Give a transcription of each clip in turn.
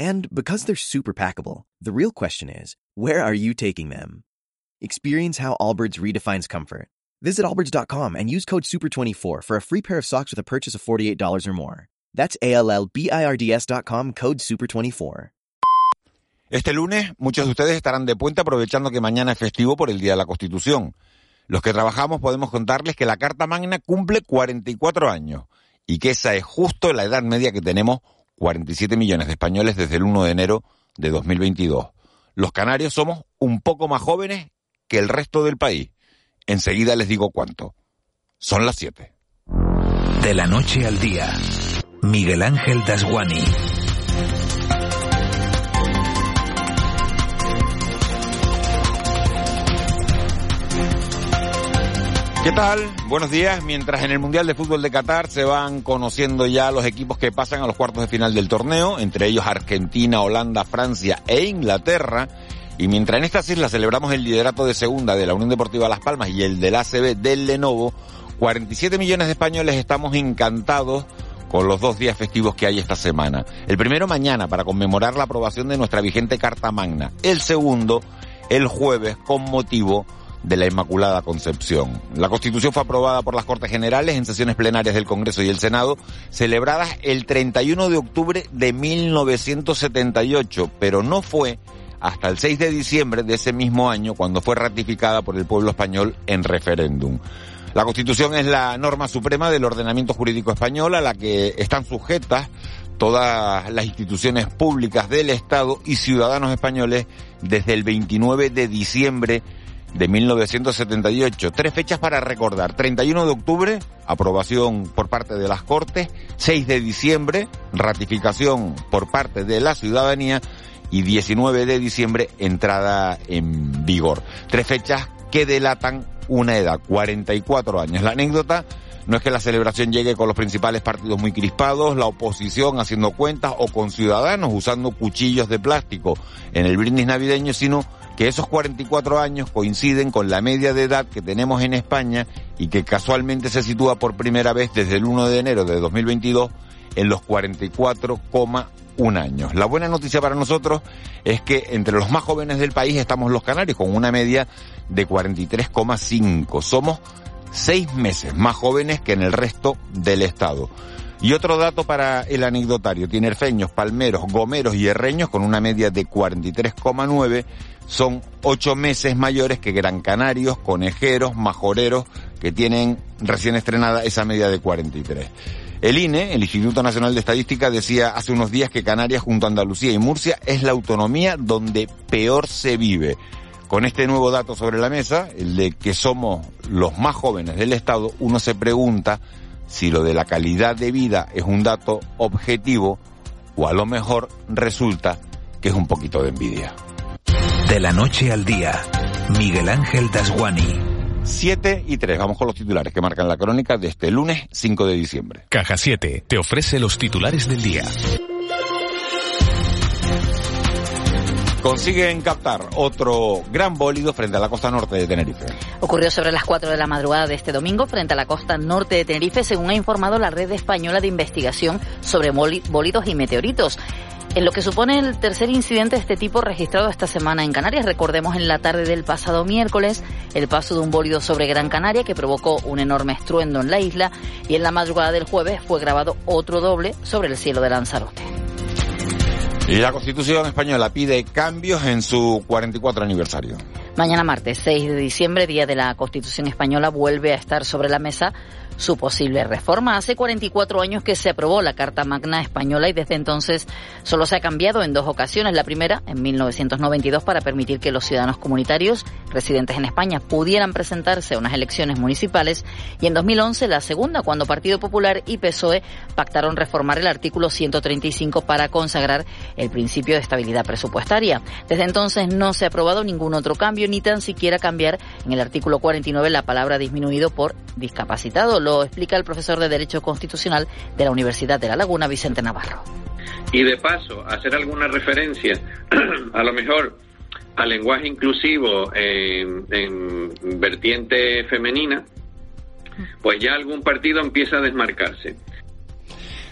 And because they're super packable, the real question is, where are you taking them? Experience how Allbirds redefines comfort. Visit allbirds.com and use code SUPER24 for a free pair of socks with a purchase of $48 or more. That's A-L-L-B-I-R-D-S.com code SUPER24. Este lunes muchos de ustedes estarán de puente aprovechando que mañana es festivo por el Día de la Constitución. Los que trabajamos podemos contarles que la Carta Magna cumple 44 años y que esa es justo la edad media que tenemos 47 millones de españoles desde el 1 de enero de 2022. Los canarios somos un poco más jóvenes que el resto del país. Enseguida les digo cuánto. Son las 7. De la noche al día, Miguel Ángel Dasguani. ¿Qué tal? Buenos días. Mientras en el Mundial de Fútbol de Qatar se van conociendo ya los equipos que pasan a los cuartos de final del torneo, entre ellos Argentina, Holanda, Francia e Inglaterra, y mientras en estas islas celebramos el liderato de segunda de la Unión Deportiva Las Palmas y el del ACB del Lenovo, 47 millones de españoles estamos encantados con los dos días festivos que hay esta semana. El primero mañana para conmemorar la aprobación de nuestra vigente Carta Magna. El segundo el jueves con motivo la Inmaculada Concepción. La Constitución fue aprobada por las Cortes Generales en sesiones plenarias del Congreso y el Senado, celebradas el 31 de octubre de 1978, pero no fue hasta el 6 de diciembre de ese mismo año cuando fue ratificada por el pueblo español en referéndum. La Constitución es la norma suprema del ordenamiento jurídico español a la que están sujetas todas las instituciones públicas del Estado y ciudadanos españoles desde el 29 de diciembre de 1978. Tres fechas para recordar. 31 de octubre, aprobación por parte de las Cortes. 6 de diciembre, ratificación por parte de la ciudadanía. Y 19 de diciembre, entrada en vigor. Tres fechas que delatan una edad, 44 años. La anécdota no es que la celebración llegue con los principales partidos muy crispados, la oposición haciendo cuentas o con ciudadanos usando cuchillos de plástico en el brindis navideño, sino que esos 44 años coinciden con la media de edad que tenemos en España y que casualmente se sitúa por primera vez desde el 1 de enero de 2022 en los 44,1 años. La buena noticia para nosotros es que entre los más jóvenes del país estamos los canarios con una media de 43,5. Somos seis meses más jóvenes que en el resto del estado. Y otro dato para el anecdotario, tinerfeños, palmeros, gomeros y herreños con una media de 43,9 son ocho meses mayores que Gran Canarios, conejeros, majoreros, que tienen recién estrenada esa media de 43. El INE, el Instituto Nacional de Estadística, decía hace unos días que Canarias junto a Andalucía y Murcia es la autonomía donde peor se vive. Con este nuevo dato sobre la mesa, el de que somos los más jóvenes del Estado, uno se pregunta si lo de la calidad de vida es un dato objetivo o a lo mejor resulta que es un poquito de envidia. De la noche al día, Miguel Ángel Dasguani. 7 y 3. Vamos con los titulares que marcan la crónica de este lunes 5 de diciembre. Caja 7 te ofrece los titulares del día. Consiguen captar otro gran bólido frente a la costa norte de Tenerife. Ocurrió sobre las 4 de la madrugada de este domingo frente a la costa norte de Tenerife, según ha informado la Red Española de Investigación sobre Bólidos y Meteoritos. En lo que supone el tercer incidente de este tipo registrado esta semana en Canarias, recordemos en la tarde del pasado miércoles el paso de un bólido sobre Gran Canaria que provocó un enorme estruendo en la isla y en la madrugada del jueves fue grabado otro doble sobre el cielo de Lanzarote. Y la Constitución española pide cambios en su 44 aniversario. Mañana martes 6 de diciembre, día de la Constitución española, vuelve a estar sobre la mesa su posible reforma. Hace 44 años que se aprobó la Carta Magna Española y desde entonces solo se ha cambiado en dos ocasiones. La primera, en 1992, para permitir que los ciudadanos comunitarios residentes en España pudieran presentarse a unas elecciones municipales y en 2011 la segunda, cuando Partido Popular y PSOE pactaron reformar el artículo 135 para consagrar el principio de estabilidad presupuestaria. Desde entonces no se ha aprobado ningún otro cambio, ni tan siquiera cambiar en el artículo 49 la palabra disminuido por discapacitado. Explica el profesor de Derecho Constitucional de la Universidad de La Laguna, Vicente Navarro. Y de paso, hacer alguna referencia, a lo mejor, al lenguaje inclusivo en vertiente femenina, pues ya algún partido empieza a desmarcarse.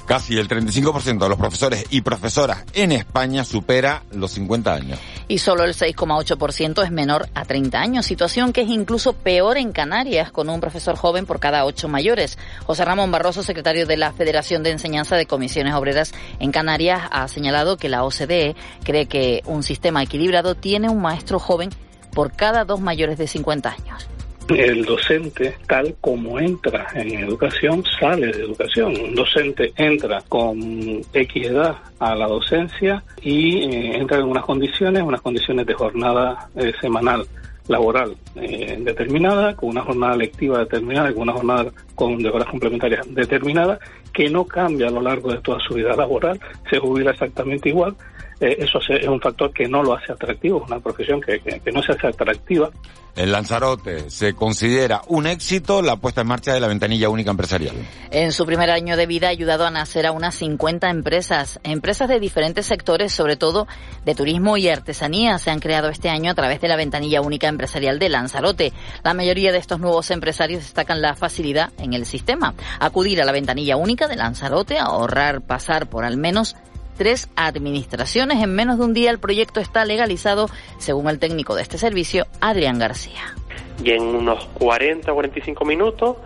Casi el 35% de los profesores y profesoras en España supera los 50 años. Y solo el 6,8% es menor a 30 años, situación que es incluso peor en Canarias, con un profesor joven por cada ocho mayores. José Ramón Barroso, secretario de la Federación de Enseñanza de Comisiones Obreras en Canarias, ha señalado que la OCDE cree que un sistema equilibrado tiene un maestro joven por cada dos mayores de 50 años el docente, tal como entra en educación, sale de educación. Un docente entra con equidad a la docencia y eh, entra en unas condiciones, unas condiciones de jornada eh, semanal laboral eh, determinada, con una jornada lectiva determinada, con una jornada con de horas complementarias determinada, que no cambia a lo largo de toda su vida laboral, se jubila exactamente igual, eh, eso es un factor que no lo hace atractivo, una profesión que, que, no se hace atractiva. En Lanzarote se considera un éxito la puesta en marcha de la ventanilla única empresarial. En su primer año de vida ha ayudado a nacer a unas 50 empresas, empresas de diferentes sectores, sobre todo de turismo y artesanía, se han creado este año a través de la ventanilla única empresarial de Lanzarote. La mayoría de estos nuevos empresarios destacan la facilidad en el sistema. Acudir a la ventanilla única de Lanzarote, ahorrar pasar por al menos tres administraciones. En menos de un día el proyecto está legalizado, según el técnico de este servicio, Adrián García. Y en unos 40 o 45 minutos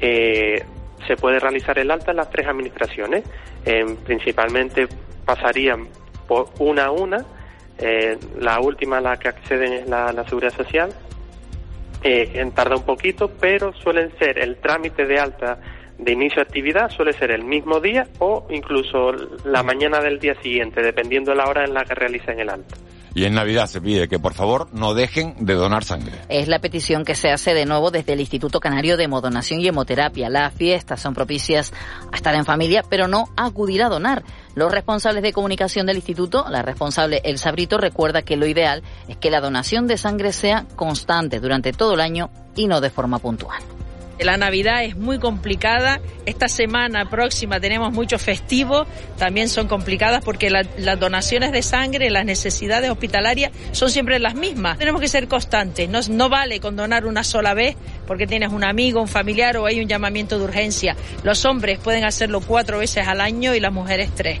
eh, se puede realizar el alta en las tres administraciones. principalmente pasarían por una a una. Eh, la última a la que acceden es la, la Seguridad Social. Eh, tarda un poquito, pero suelen ser el trámite de alta de inicio de actividad suele ser el mismo día o incluso la mañana del día siguiente, dependiendo de la hora en la que realicen el alto. Y en Navidad se pide que por favor no dejen de donar sangre. Es la petición que se hace de nuevo desde el Instituto Canario de Hemodonación y Hemoterapia. Las fiestas son propicias a estar en familia, pero no a acudir a donar. Los responsables de comunicación del instituto, la responsable El Sabrito, recuerda que lo ideal es que la donación de sangre sea constante durante todo el año y no de forma puntual. La Navidad es muy complicada. Esta semana próxima tenemos muchos festivos, también son complicadas porque las donaciones de sangre, las necesidades hospitalarias son siempre las mismas. Tenemos que ser constantes. No, no vale con donar una sola vez porque tienes un amigo, un familiar o hay un llamamiento de urgencia. Los hombres pueden hacerlo cuatro veces al año y las mujeres tres.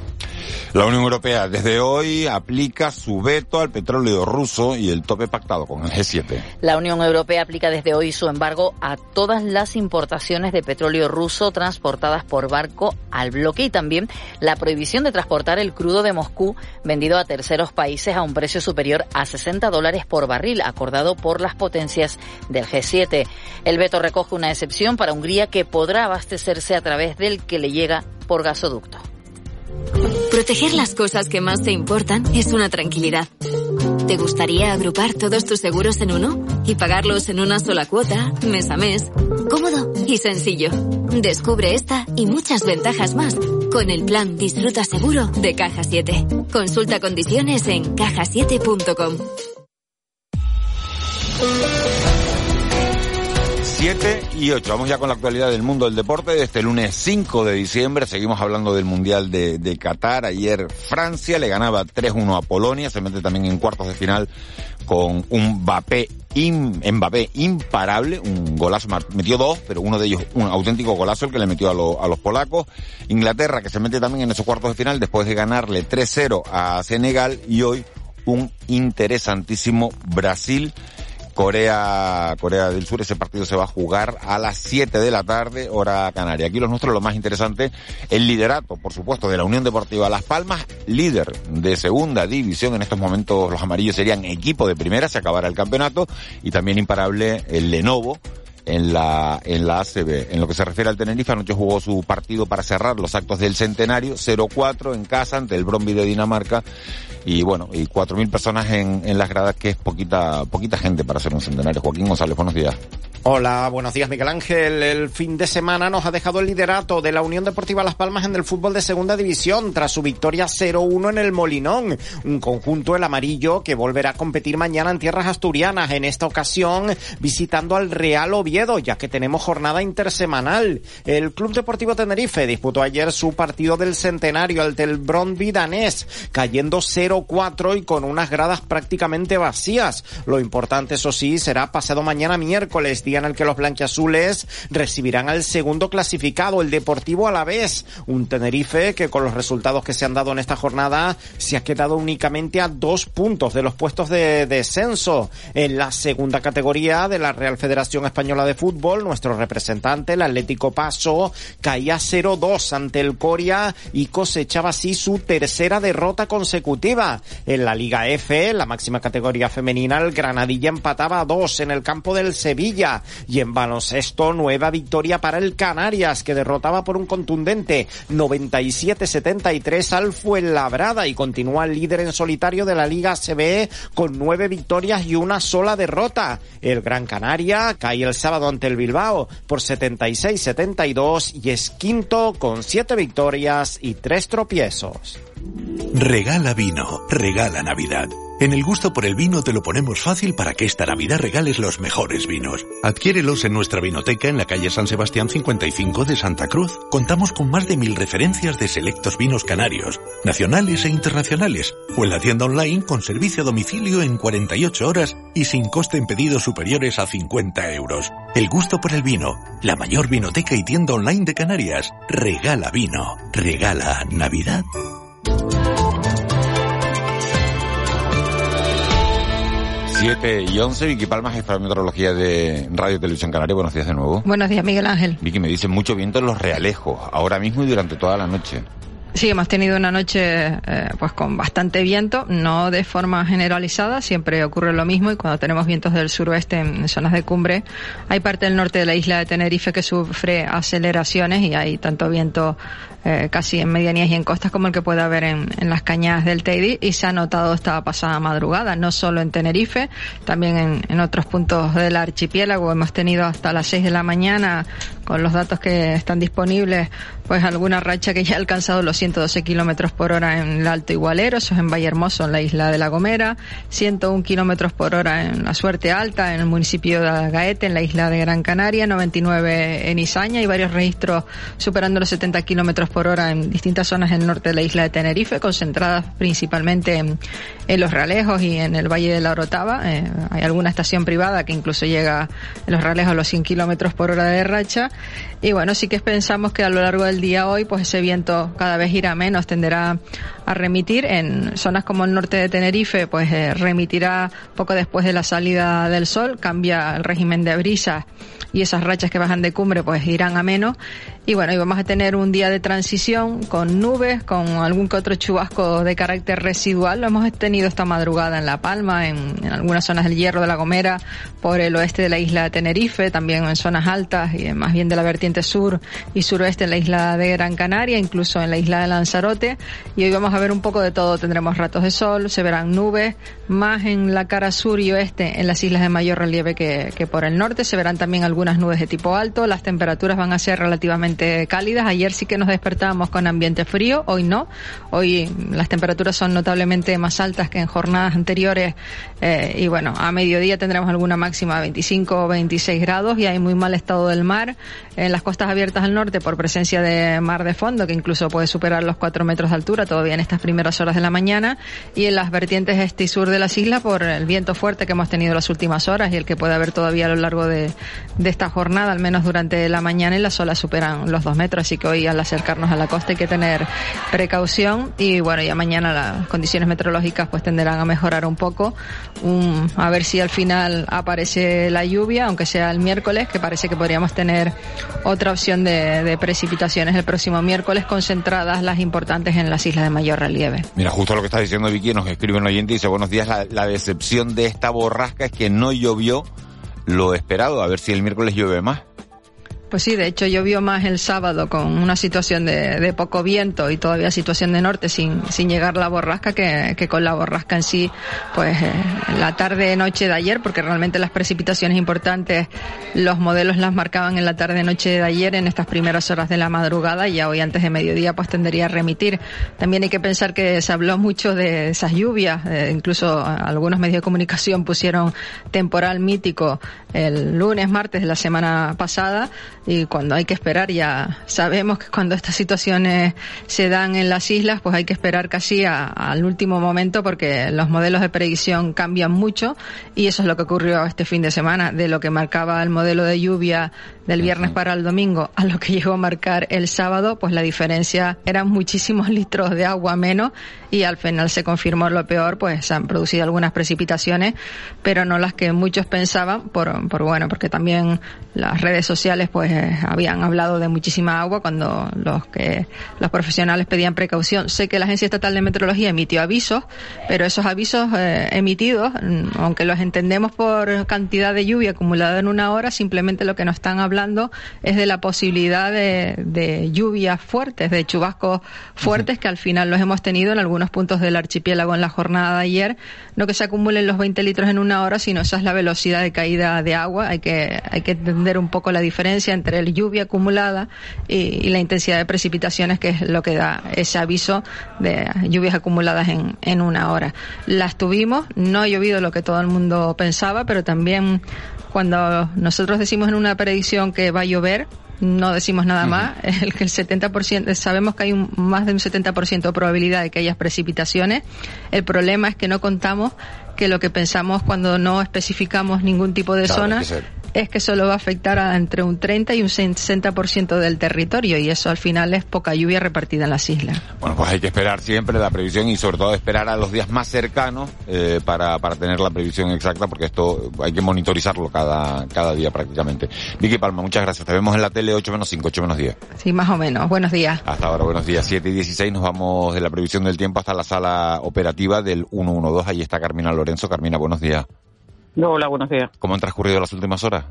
La Unión Europea desde hoy aplica su veto al petróleo ruso y el tope pactado con el G7. La Unión Europea aplica desde hoy su embargo a todas las importaciones de petróleo ruso transportadas por barco al bloque y también la prohibición de transportar el crudo de Moscú vendido a terceros países a un precio superior a 60 dólares por barril, acordado por las potencias del G7. El veto recoge una excepción para Hungría que podrá abastecerse a través del que le llega por gasoducto. Proteger las cosas que más te importan es una tranquilidad. ¿Te gustaría agrupar todos tus seguros en uno y pagarlos en una sola cuota, mes a mes? Cómodo y sencillo. Descubre esta y muchas ventajas más con el plan Disfruta Seguro de Caja 7. Consulta condiciones en cajasiete.com. 7 y 8. Vamos ya con la actualidad del mundo del deporte. Este lunes 5 de diciembre seguimos hablando del Mundial de, de Qatar. Ayer Francia le ganaba 3-1 a Polonia. Se mete también en cuartos de final con un Mbappé, Mbappé imparable. Un golazo, metió dos, pero uno de ellos un auténtico golazo el que le metió a, a los polacos. Inglaterra que se mete también en esos cuartos de final después de ganarle 3-0 a Senegal y hoy un interesantísimo Brasil Corea, Corea del Sur. Ese partido se va a jugar a las 7 de la tarde, hora canaria. Aquí los nuestros, lo más interesante, el liderato, por supuesto, de la Unión Deportiva Las Palmas, líder de segunda división. En estos momentos los amarillos serían equipo de primera, se acabará el campeonato. Y también imparable el Lenovo, en la, en la ACB. En lo que se refiere al Tenerife, anoche jugó su partido para cerrar los actos del centenario, 0-4 en casa ante el Bromby de Dinamarca y bueno, y 4.000 personas en, las gradas, que es poquita, poquita gente para ser un centenario. Joaquín González, buenos días. Hola, buenos días Miguel Ángel. El fin de semana nos ha dejado el liderato de la Unión Deportiva Las Palmas en el fútbol de segunda división tras su victoria 0-1 en el Molinón. Un conjunto el amarillo que volverá a competir mañana en tierras asturianas, en esta ocasión visitando al Real Oviedo, ya que tenemos jornada intersemanal. El Club Deportivo Tenerife disputó ayer su partido del centenario al del Brondby danés, cayendo 0-4 y con unas gradas prácticamente vacías. Lo importante, eso sí, será pasado mañana miércoles, en el que los blanquiazules recibirán al segundo clasificado, el Deportivo Alavés, un Tenerife que con los resultados que se han dado en esta jornada se ha quedado únicamente a dos puntos de los puestos de descenso. En la segunda categoría de la Real Federación Española de Fútbol, nuestro representante, el Atlético Paso, caía 0-2 ante el Coria y cosechaba así su tercera derrota consecutiva. En la Liga F, la máxima categoría femenina, el Granadilla empataba a dos en el campo del Sevilla y en baloncesto, nueva victoria para el Canarias, que derrotaba por un contundente 97-73 al Fuenlabrada y continúa el líder en solitario de la Liga CBE con nueve victorias y una sola derrota. El Gran Canaria cae el sábado ante el Bilbao por 76-72 y es quinto con siete victorias y tres tropiezos. Regala vino, regala Navidad. En el gusto por el vino te lo ponemos fácil para que esta Navidad regales los mejores vinos. Adquiérelos en nuestra vinoteca en la calle San Sebastián 55 de Santa Cruz. Contamos con más de mil referencias de selectos vinos canarios, nacionales e internacionales, o en la tienda online con servicio a domicilio en 48 horas y sin coste en pedidos superiores a 50 euros. El gusto por el vino, la mayor vinoteca y tienda online de Canarias. Regala vino, regala Navidad. 7 y 11, Vicky Palma, jefa de meteorología de Radio Televisión Canaria. Buenos días de nuevo. Buenos días, Miguel Ángel. Vicky, me dice mucho viento en los realejos, ahora mismo y durante toda la noche. Sí, hemos tenido una noche eh, pues con bastante viento, no de forma generalizada, siempre ocurre lo mismo y cuando tenemos vientos del suroeste en zonas de cumbre, hay parte del norte de la isla de Tenerife que sufre aceleraciones y hay tanto viento eh, casi en medianías y en costas como el que puede haber en, en, las cañadas del Teide y se ha notado esta pasada madrugada, no solo en Tenerife, también en, en otros puntos del archipiélago. Hemos tenido hasta las 6 de la mañana, con los datos que están disponibles, pues alguna racha que ya ha alcanzado los 112 kilómetros por hora en el Alto Igualero, eso es en Valle Hermoso, en la isla de La Gomera, 101 kilómetros por hora en la Suerte Alta, en el municipio de Gaete, en la isla de Gran Canaria, 99 en Izaña y varios registros superando los 70 kilómetros por hora en distintas zonas del norte de la isla de Tenerife, concentradas principalmente en, en los Realejos y en el Valle de la Orotava. Eh, hay alguna estación privada que incluso llega en los Realejos a los 100 kilómetros por hora de racha. Y bueno, sí que pensamos que a lo largo del día hoy, pues ese viento cada vez irá menos, tenderá a remitir. En zonas como el norte de Tenerife, pues eh, remitirá poco después de la salida del sol, cambia el régimen de brisa y esas rachas que bajan de cumbre, pues irán a menos. Y bueno, y vamos a tener un día de transición con nubes, con algún que otro chubasco de carácter residual. Lo hemos tenido esta madrugada en La Palma, en, algunas zonas del Hierro de La Gomera, por el oeste de la isla de Tenerife, también en zonas altas y más bien de la vertiente sur y suroeste en la isla de Gran Canaria, incluso en la isla de Lanzarote. Y hoy vamos a ver un poco de todo. Tendremos ratos de sol, se verán nubes, más en la cara sur y oeste, en las islas de mayor relieve que, que por el norte. Se verán también algunas nubes de tipo alto. Las temperaturas van a ser relativamente cálidas. Ayer sí que nos despertábamos con ambiente frío, hoy no. Hoy las temperaturas son notablemente más altas que en jornadas anteriores eh, y bueno, a mediodía tendremos alguna máxima de 25 o 26 grados y hay muy mal estado del mar en las costas abiertas al norte por presencia de mar de fondo que incluso puede superar los 4 metros de altura todavía en estas primeras horas de la mañana y en las vertientes este y sur de las islas por el viento fuerte que hemos tenido las últimas horas y el que puede haber todavía a lo largo de, de esta jornada, al menos durante la mañana y las olas superan los dos metros, así que hoy al acercarnos a la costa hay que tener precaución y bueno, ya mañana las condiciones meteorológicas pues tenderán a mejorar un poco, um, a ver si al final aparece la lluvia, aunque sea el miércoles, que parece que podríamos tener otra opción de, de precipitaciones el próximo miércoles, concentradas las importantes en las islas de mayor relieve. Mira, justo lo que está diciendo Vicky, nos escribe un oyente y dice, buenos días, la, la decepción de esta borrasca es que no llovió lo esperado, a ver si el miércoles llueve más. Pues sí, de hecho llovió más el sábado con una situación de, poco viento y todavía situación de norte sin, sin llegar la borrasca que, que con la borrasca en sí, pues eh, la tarde noche de ayer, porque realmente las precipitaciones importantes los modelos las marcaban en la tarde noche de ayer en estas primeras horas de la madrugada y ya hoy antes de mediodía pues tendría a remitir. También hay que pensar que se habló mucho de esas lluvias, eh, incluso algunos medios de comunicación pusieron temporal mítico el lunes, martes de la semana pasada y cuando hay que esperar ya sabemos que cuando estas situaciones se dan en las islas pues hay que esperar casi al último momento porque los modelos de predicción cambian mucho y eso es lo que ocurrió este fin de semana de lo que marcaba el modelo de lluvia del viernes para el domingo a lo que llegó a marcar el sábado pues la diferencia eran muchísimos litros de agua menos y al final se confirmó lo peor pues se han producido algunas precipitaciones pero no las que muchos pensaban por, por bueno porque también las redes sociales pues eh, habían hablado de muchísima agua cuando los que los profesionales pedían precaución. Sé que la Agencia Estatal de Meteorología emitió avisos, pero esos avisos eh, emitidos, mm, aunque los entendemos por cantidad de lluvia acumulada en una hora, simplemente lo que nos están hablando es de la posibilidad de, de lluvias fuertes, de chubascos fuertes que al final los hemos tenido en algunos puntos del archipiélago en la jornada de ayer. No que se acumulen los 20 litros en una hora, sino esa es la velocidad de caída de agua. Hay que, hay que entender un poco la diferencia entre la lluvia acumulada y, la intensidad de precipitaciones, que es lo que da ese aviso de lluvias acumuladas en, en una hora. Las tuvimos, no ha llovido lo que todo el mundo pensaba, pero también cuando nosotros decimos en una predicción que va a llover, no decimos nada más, el que el 70%, sabemos que hay un, más de un 70% de probabilidad de que haya precipitaciones. El problema es que no contamos que lo que pensamos cuando no especificamos ningún tipo de zona es que solo va a afectar a entre un 30 y un 60% del territorio y eso al final es poca lluvia repartida en las islas. Bueno, pues hay que esperar siempre la previsión y sobre todo esperar a los días más cercanos eh, para, para tener la previsión exacta porque esto hay que monitorizarlo cada, cada día prácticamente. Vicky Palma, muchas gracias. Te vemos en la tele 8 menos 5, 8 menos 10. Sí, más o menos. Buenos días. Hasta ahora, buenos días. 7 y 16 nos vamos de la previsión del tiempo hasta la sala operativa del 112. Ahí está Carmina Lorenzo. Carmina, buenos días. Hola, buenos días. ¿Cómo han transcurrido las últimas horas?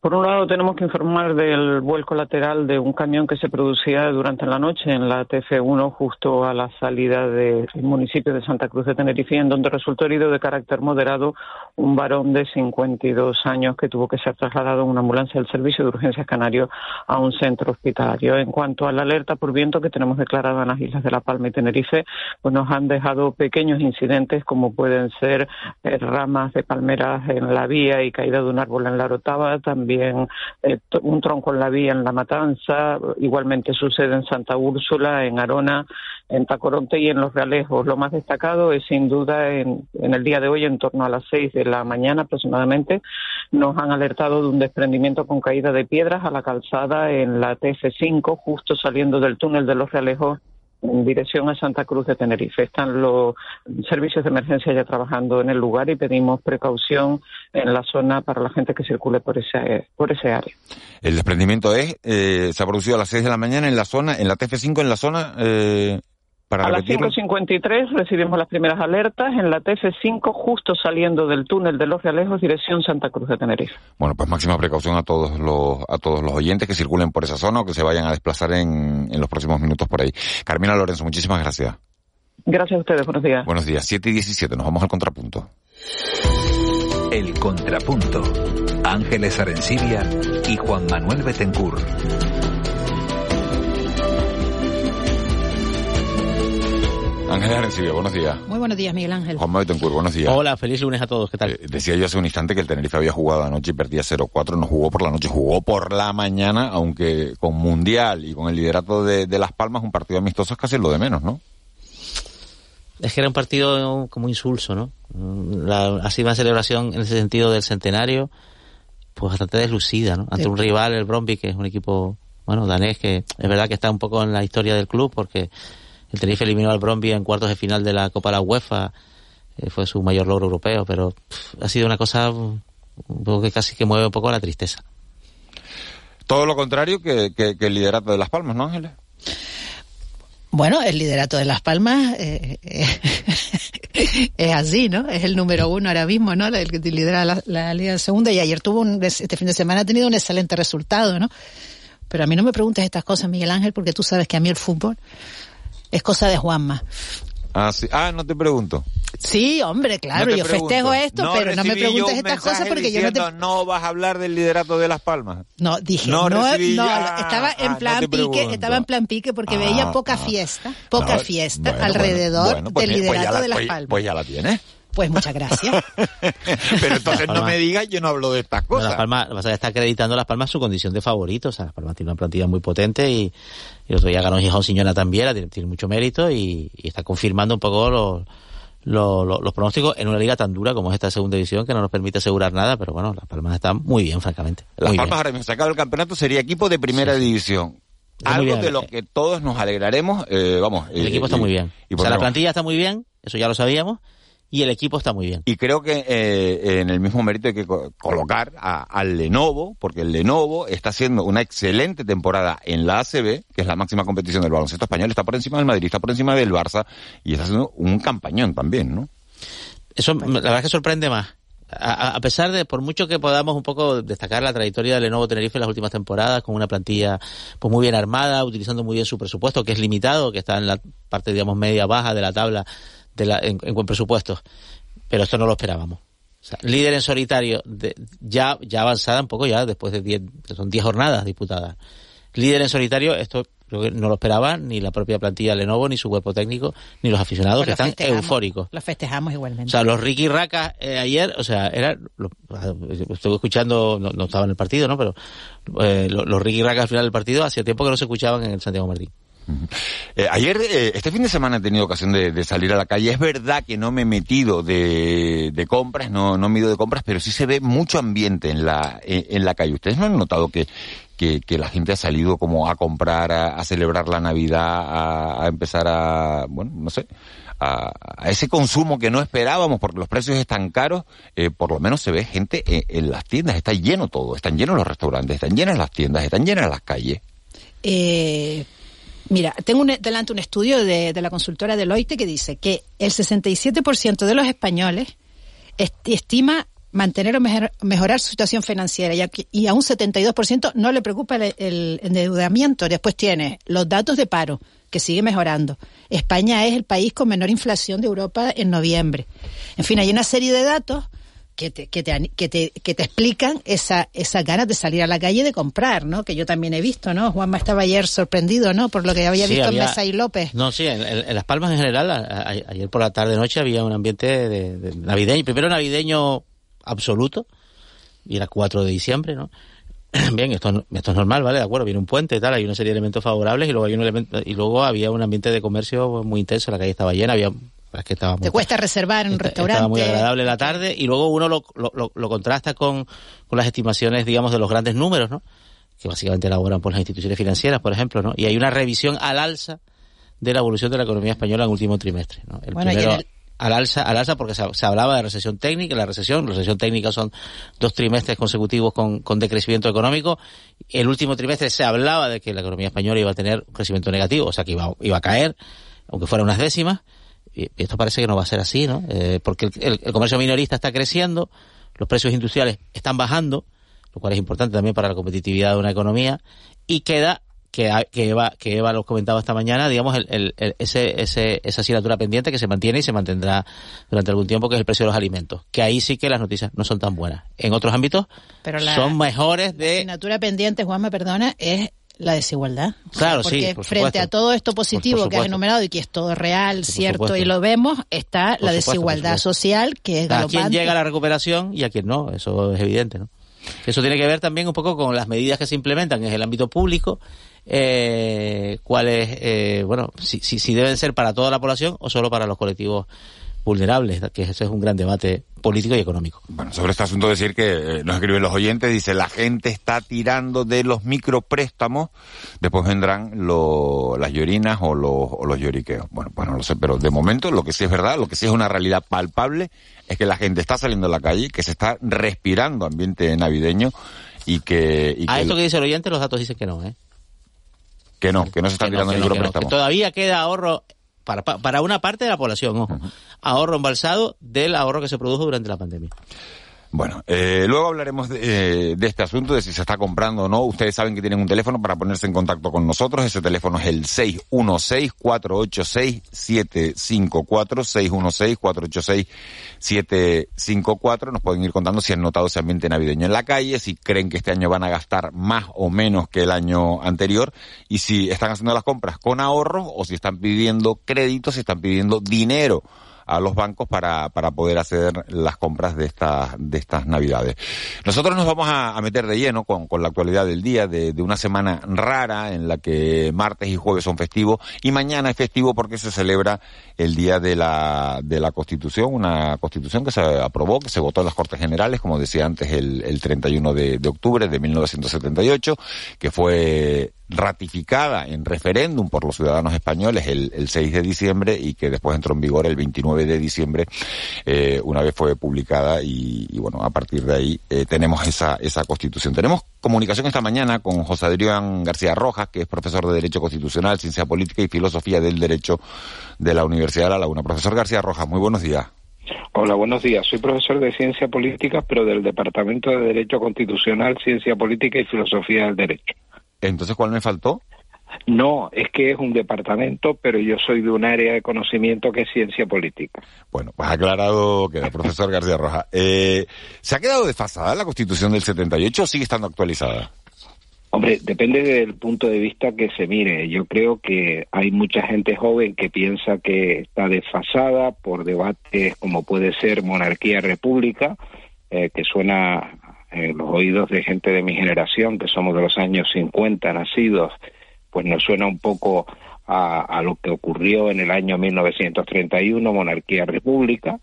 Por un lado, tenemos que informar del vuelco lateral de un camión que se producía durante la noche en la TF1, justo a la salida del municipio de Santa Cruz de Tenerife, en donde resultó herido de carácter moderado un varón de 52 años que tuvo que ser trasladado en una ambulancia del Servicio de Urgencias Canario a un centro hospitalario. En cuanto a la alerta por viento que tenemos declarada en las islas de La Palma y Tenerife, pues nos han dejado pequeños incidentes como pueden ser eh, ramas de palmeras en la vía y caída de un árbol en la rotava, también eh, un tronco en la vía en La Matanza, igualmente sucede en Santa Úrsula, en Arona, en Tacoronte y en Los Realejos. Lo más destacado es sin duda en, en el día de hoy, en torno a las seis de la mañana aproximadamente, nos han alertado de un desprendimiento con caída de piedras a la calzada en la TF5, justo saliendo del túnel de Los Realejos en dirección a Santa Cruz de Tenerife. Están los servicios de emergencia ya trabajando en el lugar y pedimos precaución en la zona para la gente que circule por ese, por ese área. El desprendimiento es, eh, se ha producido a las 6 de la mañana en la zona, en la TF5 en la zona eh, a las 5.53 recibimos las primeras alertas en la TF5, justo saliendo del túnel de Los Realejos, dirección Santa Cruz de Tenerife. Bueno, pues máxima precaución a todos los, a todos los oyentes que circulen por esa zona o que se vayan a desplazar en, en los próximos minutos por ahí. Carmina Lorenzo, muchísimas gracias. Gracias a ustedes, buenos días. Buenos días, 7 y 17, nos vamos al contrapunto. El contrapunto. Ángeles Arencibia y Juan Manuel Betencur. Ángel Arencibia, buenos días. Muy buenos días, Miguel Ángel. Juan Maitencourt, buenos días. Hola, feliz lunes a todos, ¿qué tal? Eh, decía yo hace un instante que el Tenerife había jugado anoche y perdía 0-4, no jugó por la noche, jugó por la mañana, aunque con Mundial y con el liderato de, Las Palmas, un partido amistoso es casi lo de menos, ¿no? Es que era un partido como insulso, ¿no? La, así una celebración en ese sentido del centenario, pues bastante deslucida, ¿no? Ante un rival, el Bromby, que es un equipo, bueno, danés, que es verdad que está un poco en la historia del club, porque el Tenerife eliminó al Bromby en cuartos de final de la Copa de la UEFA, eh, fue su mayor logro europeo, pero ha sido una cosa que casi que mueve un poco la tristeza. Todo lo contrario que, el liderato de Las Palmas, ¿no, Ángeles? Bueno, el liderato de Las Palmas eh, es así, ¿no? Es el número uno ahora mismo, ¿no? El que lidera la, la Liga Segunda y ayer tuvo un, este fin de semana ha tenido un excelente resultado, ¿no? Pero a mí no me preguntes estas cosas, Miguel Ángel, porque tú sabes que a mí el fútbol es cosa de Juanma. Ah, sí. ah, no te pregunto. Sí, hombre, claro, No yo pregunto. festejo esto, pero no me preguntes un estas cosas porque yo no te... no vas a hablar del liderato de Las Palmas. No, dije, No no, estaba en Ah, plan pique, estaba en plan pique porque Ah, veía poca ah. fiesta, poca fiesta bueno, alrededor bueno, pues, del pues liderato la- de Las pues- Palmas. Pues ya la tienes. Pues muchas gracias. Pero entonces no me digas, yo no hablo de estas cosas. Las Palmas, lo que pasa es que está acreditando a Las Palmas su condición de favorito. O sea, Las Palmas tiene una plantilla muy potente y, y el otro día ganó Gijón Siñona también, tiene, tiene mucho mérito y, y está confirmando un poco los, los, los- los pronósticos en una liga tan dura como es esta segunda división que no nos permite asegurar nada, pero bueno, Las Palmas están muy bien, francamente. Las Palmas bien. ahora mismo sacado el campeonato sería equipo de primera división. Está Algo bien. de lo que todos nos alegraremos, eh, vamos. El eh, equipo está y- muy bien. Y, o sea, la plantilla está muy bien, eso ya lo sabíamos, y el equipo está muy bien. y creo que eh, en el mismo mérito hay que co- colocar a- al Lenovo, porque el Lenovo está haciendo una excelente temporada en la ACB, que es la máxima competición del baloncesto español, está por encima del Madrid, está por encima del Barça, y está haciendo un campañón también, ¿no? Eso, la verdad es que sorprende más. A, a- a pesar de, por mucho que podamos un poco destacar la trayectoria de Lenovo Tenerife en las últimas temporadas, con una plantilla pues muy bien armada, utilizando muy bien su presupuesto, que es limitado, que está en la parte, digamos, media-baja de la tabla de la, en, en buen presupuesto. Pero esto no lo esperábamos. O sea, líder en solitario, de, ya, ya avanzada un poco ya, después de 10, son 10 jornadas disputadas. Líder en solitario, esto creo que no lo esperaba ni la propia plantilla de Lenovo, ni su cuerpo técnico, ni los aficionados, Pues que lo están eufóricos. Lo festejamos O igualmente. sea, los Ricky Racas eh, ayer, o sea, era, lo- estuve escuchando, no, no estaba en el partido, ¿no? Pero eh, lo- los Ricky Racas al final del partido hacía tiempo que no se escuchaban en el Santiago Martín. Eh, ayer, eh, este fin de semana he tenido ocasión de, salir a la calle. Es verdad que no me he metido de, compras, no, no me he ido de compras, pero sí se ve mucho ambiente en la, en, la calle. ¿Ustedes no han notado que, que, la gente ha salido como a comprar, a, a celebrar la Navidad, a, empezar a, bueno, no sé, a, a ese consumo que no esperábamos porque los precios están caros? Eh, por lo menos se ve gente en, en las tiendas, está lleno todo, están llenos los restaurantes, están llenas las tiendas, están llenas las calles. Eh, mira, tengo un- delante un estudio de, de la consultora Deloitte que dice que el 67% de los españoles est- estima mantener o mejor- mejorar su situación financiera y a, y a un 72% no le preocupa el, el endeudamiento. Después tiene los datos de paro, que sigue mejorando. España es el país con menor inflación de Europa en noviembre. En fin, hay una serie de datos que te, que te, que te, que te explican esa, esas ganas de salir a la calle y de comprar, ¿no? Que yo también he visto, ¿no? Juanma estaba ayer sorprendido, ¿no? Por lo que había Sí, visto había- en Mesa y López. No, sí, en, Las Palmas en general, a- a- ayer por la tarde-noche había un ambiente de, de navideño, primero navideño absoluto, y era 4 de diciembre, ¿no? Bien, esto, esto es normal, ¿vale? De acuerdo, viene un puente y tal, hay una serie de elementos favorables y luego hay un elemento, y luego había un ambiente de comercio muy intenso, la calle estaba llena, había, es que estaba muy, Te cuesta reservar en un restaurante. estaba muy agradable la tarde y luego uno lo, lo, lo- lo contrasta con, con las estimaciones, digamos, de los grandes números, ¿no? Que básicamente elaboran por las instituciones financieras, por ejemplo, ¿no? Y hay una revisión al alza de la evolución de la economía española en el último trimestre, ¿no? El Bueno, primero al alza, al alza porque se, se hablaba de recesión técnica, la recesión, la recesión técnica son dos trimestres consecutivos con, con decrecimiento económico. El último trimestre se hablaba de que la economía española iba a tener un crecimiento negativo, o sea que iba, iba a caer, aunque fuera unas décimas. Y esto parece que no va a ser así, ¿no? Eh, porque el, el- el comercio minorista está creciendo, los precios industriales están bajando, lo cual es importante también para la competitividad de una economía, y queda que, que Eva, que Eva lo comentaba esta mañana, digamos, el, el- el- ese, ese, esa asignatura pendiente que se mantiene y se mantendrá durante algún tiempo, que es el precio de los alimentos. Que ahí sí que las noticias no son tan buenas. En otros ámbitos Pero la son mejores de... asignatura pendiente, Juan me perdona, es la desigualdad. Claro, sí, porque por frente a todo esto positivo que has enumerado y que es todo real, cierto, supuesto. y lo vemos, está Por la supuesto, desigualdad social que es a quién galopante. llega la recuperación y a quién no, eso es evidente, ¿no? Eso tiene que ver también un poco con las medidas que se implementan en el ámbito público, eh, cuáles, eh, bueno, si, si, si deben ser para toda la población o solo para los colectivos vulnerables, que eso es un gran debate político y económico. Bueno, sobre este asunto decir que eh, nos escriben los oyentes, dice, la gente está tirando de los micropréstamos, después vendrán lo- las llorinas o los, o los lloriqueos. Bueno, pues no lo sé, pero de momento lo que sí es verdad, lo que sí es una realidad palpable, es que la gente está saliendo a la calle, que se está respirando ambiente navideño y que... Y A que, esto que dice el oyente, los datos dicen que no, ¿eh? que no, que no se está Que no, tirando no, que no, micropréstamos. todavía queda ahorro para, para una parte de la población, ojo. Ahorro embalsado del ahorro que se produjo durante la pandemia. Bueno, eh, luego hablaremos de, eh, de, este asunto, de si se está comprando o no. Ustedes saben que tienen un teléfono para ponerse en contacto con nosotros. Ese teléfono es el 616-486-754, 616-486-754. Nos pueden ir contando si han notado ese ambiente navideño en la calle, si creen que este año van a gastar más o menos que el año anterior, y si están haciendo las compras con ahorros o si están pidiendo créditos, si están pidiendo dinero a los bancos para, para poder hacer las compras de estas, de estas navidades. Nosotros nos vamos a, meter de lleno con, con, la actualidad del día, de, de, una semana rara en la que martes y jueves son festivos y mañana es festivo porque se celebra el día de la, de la Constitución, una Constitución que se aprobó, que se votó en las Cortes Generales, como decía antes, el, el 31 de, de octubre de 1978, que fue ratificada en referéndum por los ciudadanos españoles el, el, 6 de diciembre y que después entró en vigor el 29 de diciembre, eh, una vez fue publicada y, y, bueno, a partir de ahí eh, tenemos esa, esa constitución. Tenemos comunicación esta mañana con José Adrián García Rojas, que es profesor de Derecho Constitucional, Ciencia Política y Filosofía del Derecho de la Universidad de La Laguna. Profesor García Rojas, muy buenos días. Hola, buenos días. Soy profesor de Ciencia Política, pero del Departamento de Derecho Constitucional, Ciencia Política y Filosofía del Derecho. Entonces, ¿cuál me faltó? No, es que es un departamento, pero yo soy de un área de conocimiento que es ciencia política. Bueno, pues aclarado queda, profesor García Roja. Eh, ¿Se ha quedado desfasada la Constitución del 78 o sigue estando actualizada? Hombre, depende del punto de vista que se mire. Yo creo que hay mucha gente joven que piensa que está desfasada por debates como puede ser monarquía-república, eh, que suena en los oídos de gente de mi generación, que somos de los años 50 nacidos, pues nos suena un poco a, a lo que ocurrió en el año 1931, monarquía-república,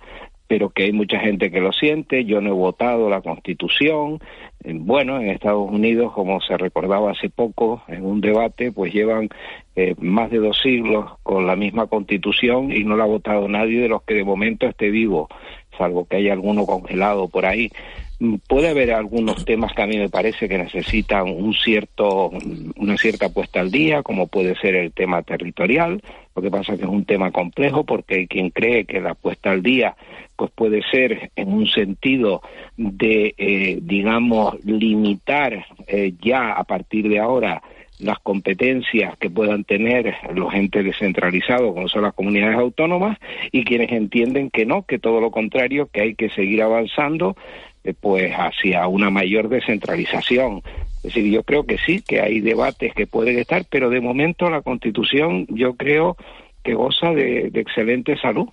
pero que hay mucha gente que lo siente. Yo no he votado la Constitución. Bueno, en Estados Unidos, como se recordaba hace poco en un debate, pues llevan eh, más de dos siglos con la misma Constitución y no la ha votado nadie de los que de momento esté vivo, salvo que haya alguno congelado por ahí puede haber algunos temas que a mí me parece que necesitan un cierto, una cierta puesta al día, como puede ser el tema territorial. Lo que pasa es que es un tema complejo porque hay quien cree que la puesta al día pues puede ser en un sentido de, eh, digamos, limitar eh, ya a partir de ahora las competencias que puedan tener los entes descentralizados, como son las comunidades autónomas, y quienes entienden que no, que todo lo contrario, que hay que seguir avanzando pues hacia una mayor descentralización. Es decir, yo creo que sí, que hay debates que pueden estar, pero de momento la Constitución yo creo que goza de, de excelente salud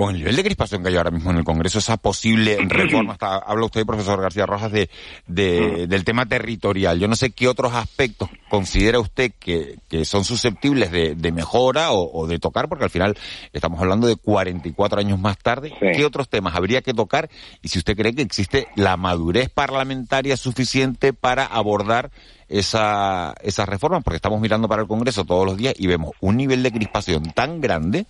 con el nivel de crispación que hay ahora mismo en el Congreso, esa posible reforma, hasta habla usted, profesor García Rojas, de, de, del tema territorial. Yo no sé qué otros aspectos considera usted que, que son susceptibles de, de mejora o, o, de tocar, porque al final estamos hablando de 44 años más tarde. Sí. ¿Qué otros temas habría que tocar? Y si usted cree que existe la madurez parlamentaria suficiente para abordar esa, esas reformas, porque estamos mirando para el Congreso todos los días y vemos un nivel de crispación tan grande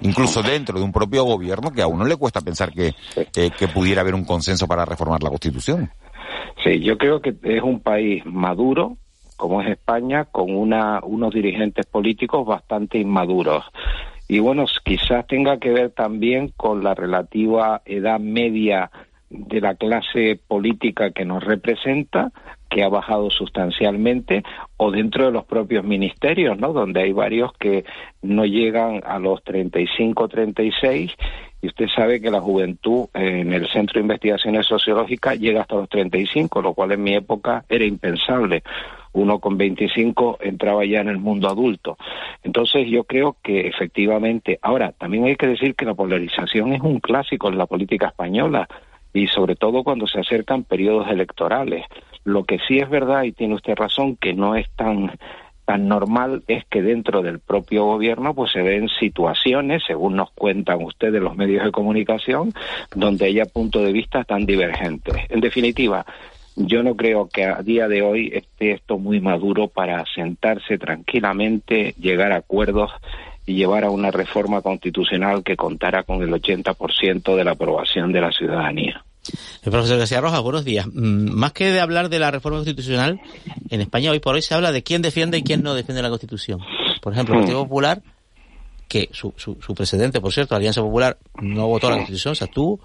incluso dentro de un propio gobierno, que a uno le cuesta pensar que, eh, que pudiera haber un consenso para reformar la Constitución. Sí, yo creo que es un país maduro, como es España, con una, unos dirigentes políticos bastante inmaduros. Y bueno, quizás tenga que ver también con la relativa edad media de la clase política que nos representa, que ha bajado sustancialmente, o dentro de los propios ministerios, ¿no? Donde hay varios que no llegan a los 35, 36, y usted sabe que la juventud en el Centro de Investigaciones Sociológicas llega hasta los 35, lo cual en mi época era impensable. Uno con 25 entraba ya en el mundo adulto. Entonces yo creo que efectivamente, ahora también hay que decir que la polarización es un clásico en la política española y sobre todo cuando se acercan periodos electorales. Lo que sí es verdad, y tiene usted razón, que no es tan tan normal es que dentro del propio gobierno pues se ven situaciones, según nos cuentan ustedes los medios de comunicación, donde haya puntos de vista tan divergentes. En definitiva, yo no creo que a día de hoy esté esto muy maduro para sentarse tranquilamente, llegar a acuerdos y llevar a una reforma constitucional que contara con el 80% de la aprobación de la ciudadanía. El profesor García Rojas, buenos días. Más que de hablar de la reforma constitucional, en España hoy por hoy se habla de quién defiende y quién no defiende la Constitución. Por ejemplo, el Partido Popular, que su, su, su presidente, por cierto, Alianza Popular, no votó la Constitución, se abstuvo.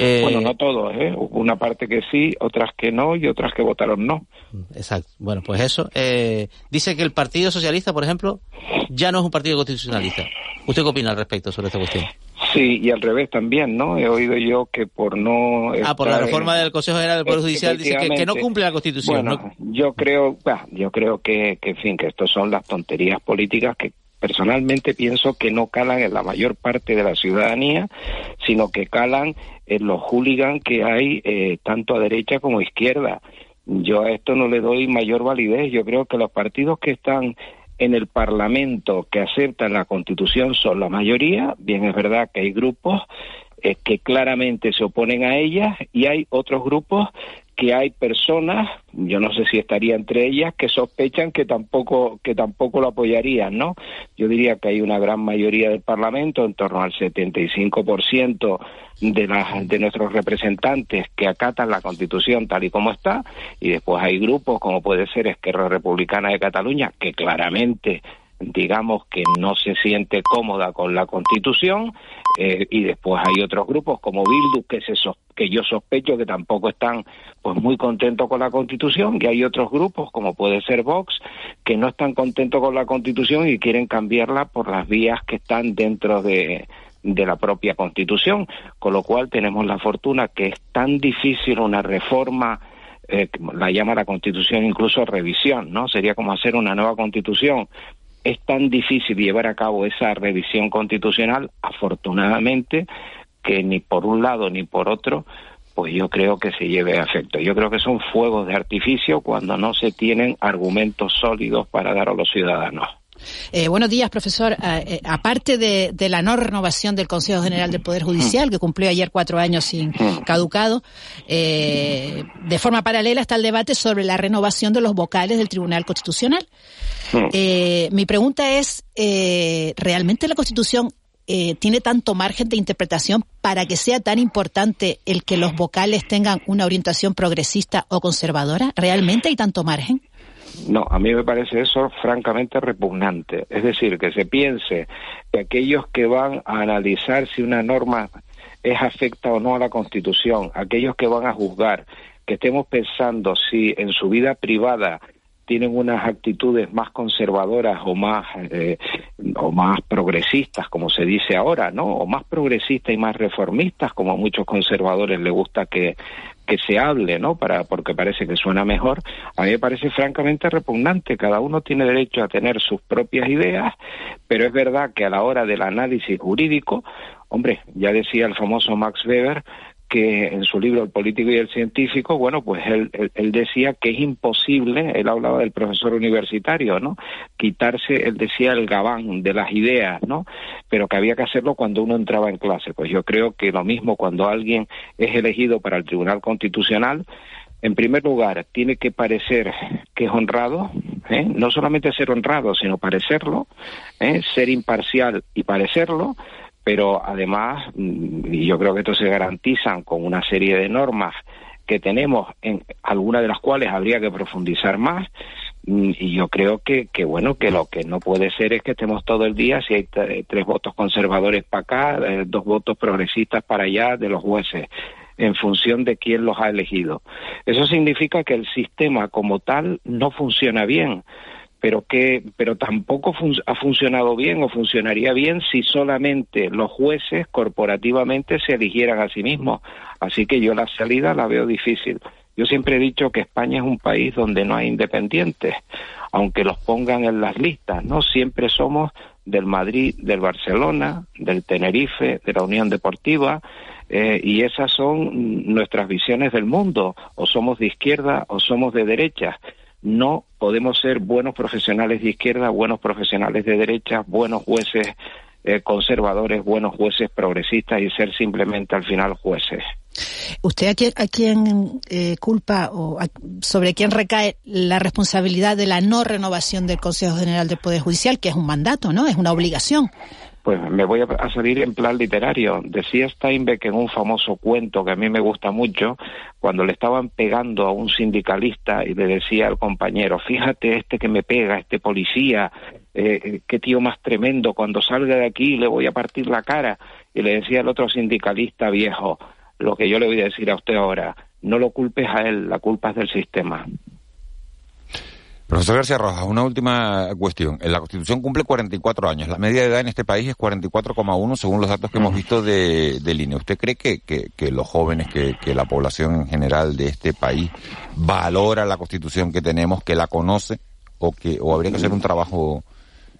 Eh, bueno, no todos, ¿eh? Una parte que sí, otras que no y otras que votaron no. Exacto. Bueno, pues eso. Eh, dice que el Partido Socialista, por ejemplo, ya no es un partido constitucionalista. ¿Usted qué opina al respecto sobre esta cuestión? Sí, y al revés también, ¿no? He oído yo que por no... Ah, por la reforma del Consejo General del Poder Judicial dice que, que, no cumple la Constitución. Bueno, yo creo, bah, yo creo que, que, en fin, que estos son las tonterías políticas que personalmente pienso que no calan en la mayor parte de la ciudadanía, sino que calan en los hooligans que hay eh, tanto a derecha como a izquierda. Yo a esto no le doy mayor validez. Yo creo que los partidos que están en el Parlamento que aceptan la Constitución son la mayoría. Bien, es verdad que hay grupos eh, que claramente se oponen a ella y hay otros grupos que hay personas, yo no sé si estaría entre ellas, que sospechan que tampoco que tampoco lo apoyarían, ¿no? Yo diría que hay una gran mayoría del Parlamento, en torno al 75% de las de nuestros representantes que acatan la Constitución tal y como está, y después hay grupos como puede ser Esquerra Republicana de Cataluña que claramente digamos que no se siente cómoda con la Constitución eh, y después hay otros grupos como Bildu que se que yo sospecho que tampoco están pues muy contentos con la Constitución y hay otros grupos como puede ser Vox que no están contentos con la Constitución y quieren cambiarla por las vías que están dentro de de la propia Constitución, con lo cual tenemos la fortuna que es tan difícil una reforma eh, la llama la Constitución incluso revisión, ¿no? Sería como hacer una nueva Constitución es tan difícil llevar a cabo esa revisión constitucional, afortunadamente, que ni por un lado ni por otro, pues yo creo que se lleve a efecto. Yo creo que son fuegos de artificio cuando no se tienen argumentos sólidos para dar a los ciudadanos. Eh, buenos días, profesor. Eh, eh, aparte de, de, la no renovación del Consejo General del Poder Judicial, que cumplió ayer cuatro años sin caducado, eh, de forma paralela está el debate sobre la renovación de los vocales del Tribunal Constitucional. Eh, mi pregunta es, eh, ¿realmente la Constitución eh, tiene tanto margen de interpretación para que sea tan importante el que los vocales tengan una orientación progresista o conservadora? ¿Realmente hay tanto margen? No, a mí me parece eso francamente repugnante. Es decir, que se piense que aquellos que van a analizar si una norma es afecta o no a la Constitución, aquellos que van a juzgar, que estemos pensando si en su vida privada tienen unas actitudes más conservadoras o más eh, o más progresistas como se dice ahora no o más progresistas y más reformistas como a muchos conservadores les gusta que que se hable no para porque parece que suena mejor. A mí me parece francamente repugnante. Cada uno tiene derecho a tener sus propias ideas pero es verdad que a la hora del análisis jurídico hombre ya decía el famoso Max Weber que en su libro El político y el científico, bueno, pues él, él, decía que es imposible, él hablaba del profesor universitario, ¿no? Quitarse, él decía el gabán de las ideas, ¿no? Pero que había que hacerlo cuando uno entraba en clase. Pues yo creo que lo mismo cuando alguien es elegido para el Tribunal Constitucional, en primer lugar, tiene que parecer que es honrado, ¿eh? no solamente ser honrado, sino parecerlo, ¿eh? ser imparcial y parecerlo, pero además, mm, yo creo que esto se garantizan con una serie de normas que tenemos, en algunas de las cuales habría que profundizar más, mm, y yo creo que, que, bueno, que lo que no puede ser es que estemos todo el día, si hay tres votos conservadores para acá, eh, dos votos progresistas para allá de los jueces en función de quién los ha elegido. Eso significa que el sistema como tal no funciona bien pero que pero tampoco ha funcionado bien o funcionaría bien si solamente los jueces corporativamente se eligieran a sí mismos. Así que yo la salida la veo difícil. Yo siempre he dicho que España es un país donde no hay independientes, aunque los pongan en las listas, ¿no? Siempre somos del Madrid, del Barcelona, del Tenerife, de la Unión Deportiva, eh, y esas son nuestras visiones del mundo, o somos de izquierda o somos de derecha no podemos ser buenos profesionales de izquierda, buenos profesionales de derecha, buenos jueces eh, conservadores, buenos jueces progresistas y ser simplemente al final jueces. ¿Usted a quién, a quién eh, culpa o sobre quién recae la responsabilidad de la no renovación del Consejo General del Poder Judicial, que es un mandato, ¿no? Es una obligación. Pues me voy a salir en plan literario. Decía Steinbeck en un famoso cuento que a mí me gusta mucho, cuando le estaban pegando a un sindicalista y le decía al compañero, fíjate este que me pega, este policía, eh, qué tío más tremendo, cuando salga de aquí le voy a partir la cara. Y le decía el otro sindicalista viejo, lo que yo le voy a decir a usted ahora, no lo culpes a él, la culpa es del sistema. Profesor García Rojas, una última cuestión. La Constitución cumple 44 años. La media de edad en este país es 44,1 según los datos que hemos visto de, de línea. ¿Usted cree que, que, los jóvenes, que, que, la población en general de este país valora la Constitución que tenemos, que la conoce o que o habría que hacer un trabajo?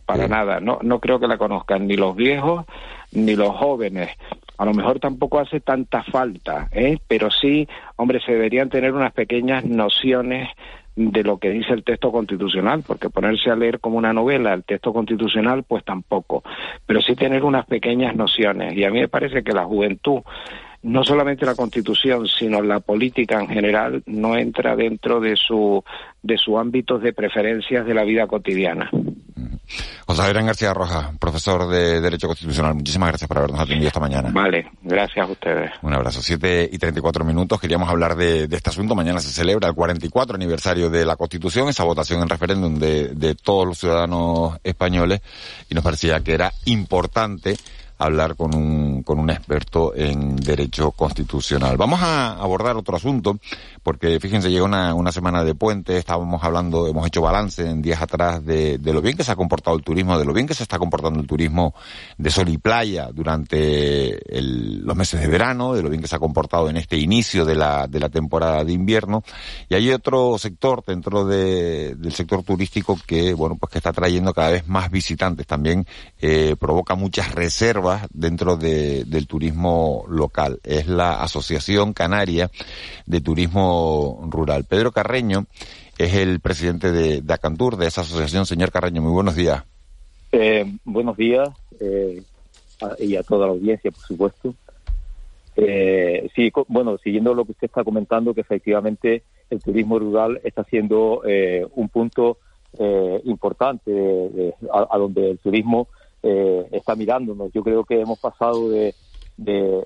Para nada. No, no creo que la conozcan ni los viejos ni los jóvenes. A lo mejor tampoco hace tanta falta, ¿eh? pero sí, hombre, se deberían tener unas pequeñas nociones de lo que dice el texto constitucional, porque ponerse a leer como una novela el texto constitucional, pues tampoco, pero sí tener unas pequeñas nociones. Y a mí me parece que la juventud, no solamente la constitución, sino la política en general, no entra dentro de su, de su ámbito de preferencias de la vida cotidiana. José Adrián García Rojas, profesor de Derecho Constitucional, muchísimas gracias por habernos atendido esta mañana. Vale, gracias a ustedes. Un abrazo. Siete y treinta y cuatro minutos. Queríamos hablar de, este asunto. Mañana se celebra el 44 aniversario de la Constitución, esa votación en referéndum de, de todos los ciudadanos españoles, y nos parecía que era importante hablar con un, con un experto en derecho constitucional. Vamos a abordar otro asunto, porque fíjense, llega una, una semana de puente, estábamos hablando, hemos hecho balance en días atrás de, de lo bien que se ha comportado el turismo, de lo bien que se está comportando el turismo de sol y playa durante los meses de verano, de lo bien que se ha comportado en este inicio de la, de la temporada de invierno. Y hay otro sector dentro de, del sector turístico que, bueno, pues que está trayendo cada vez más visitantes. También eh, provoca muchas reservas dentro del turismo local. Es la Asociación Canaria de Turismo Rural. Pedro Carreño es el presidente de, Acantur, de esa asociación. Señor Carreño, muy buenos días. Eh, buenos días eh, y a toda la audiencia, por supuesto. Eh, sí, bueno, siguiendo lo que usted está comentando, que efectivamente el turismo rural está siendo un punto importante a, donde el turismo eh, está mirándonos. Yo creo que hemos pasado de, de,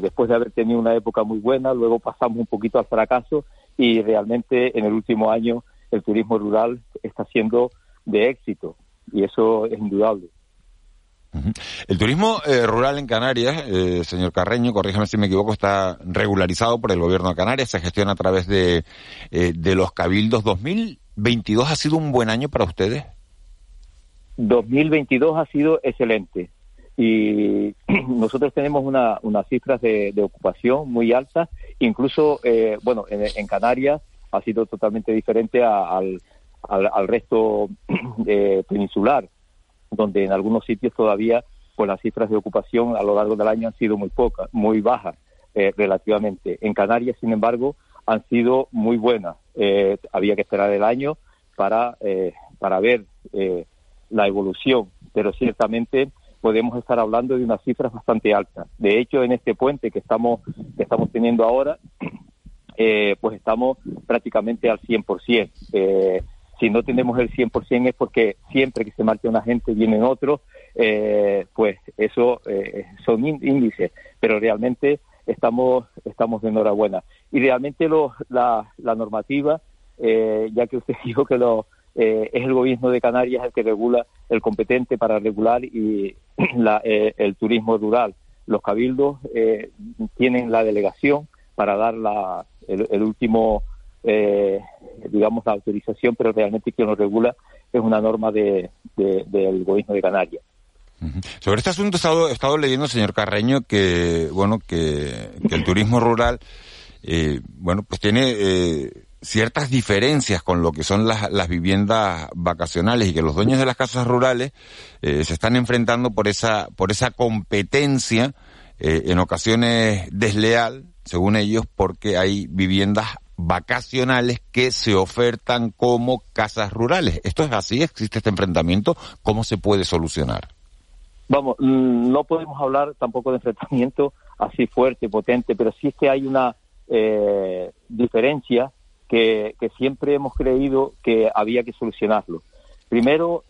después de haber tenido una época muy buena, luego pasamos un poquito al fracaso y realmente en el último año el turismo rural está siendo de éxito y eso es indudable. El turismo eh, rural en Canarias, eh, señor Carreño, corríjame si me equivoco, está regularizado por el gobierno de Canarias, se gestiona a través de, de los cabildos. ¿2022 ha sido un buen año para ustedes? 2022 ha sido excelente y nosotros tenemos una, unas cifras de, ocupación muy altas, incluso, eh, bueno, en, Canarias ha sido totalmente diferente al, al, resto eh, peninsular, donde en algunos sitios todavía pues las cifras de ocupación a lo largo del año han sido muy pocas, muy bajas eh, relativamente. En Canarias, sin embargo, han sido muy buenas. había que esperar el año para, para ver la evolución, pero ciertamente podemos estar hablando de unas cifras bastante altas. De hecho, en este puente que estamos, que estamos teniendo ahora, eh, pues estamos prácticamente al 100%. Eh, si no tenemos el 100% es porque siempre que se marcha una gente vienen otros, eh, pues eso eh, son índices, pero realmente estamos, estamos de enhorabuena. Y realmente lo, la, la normativa, ya que usted dijo que lo, eh, es el gobierno de Canarias el que regula, el competente para regular y eh, el turismo rural. Los cabildos eh, tienen la delegación para dar la, el, último, digamos, la autorización, pero realmente quien lo regula es una norma de, del gobierno de Canarias. Sobre este asunto he estado, he estado leyendo, señor Carreño, que bueno que, el turismo rural, bueno, pues tiene ciertas diferencias con lo que son las, las, viviendas vacacionales y que los dueños de las casas rurales eh, se están enfrentando por esa, por esa competencia, eh, en ocasiones desleal, según ellos, porque hay viviendas vacacionales que se ofertan como casas rurales. ¿Esto es así? ¿Existe este enfrentamiento? ¿Cómo se puede solucionar? Vamos, mm, no podemos hablar tampoco de enfrentamiento así fuerte, potente, pero sí es que hay una eh, diferencia que, siempre hemos creído que había que solucionarlo. Primero,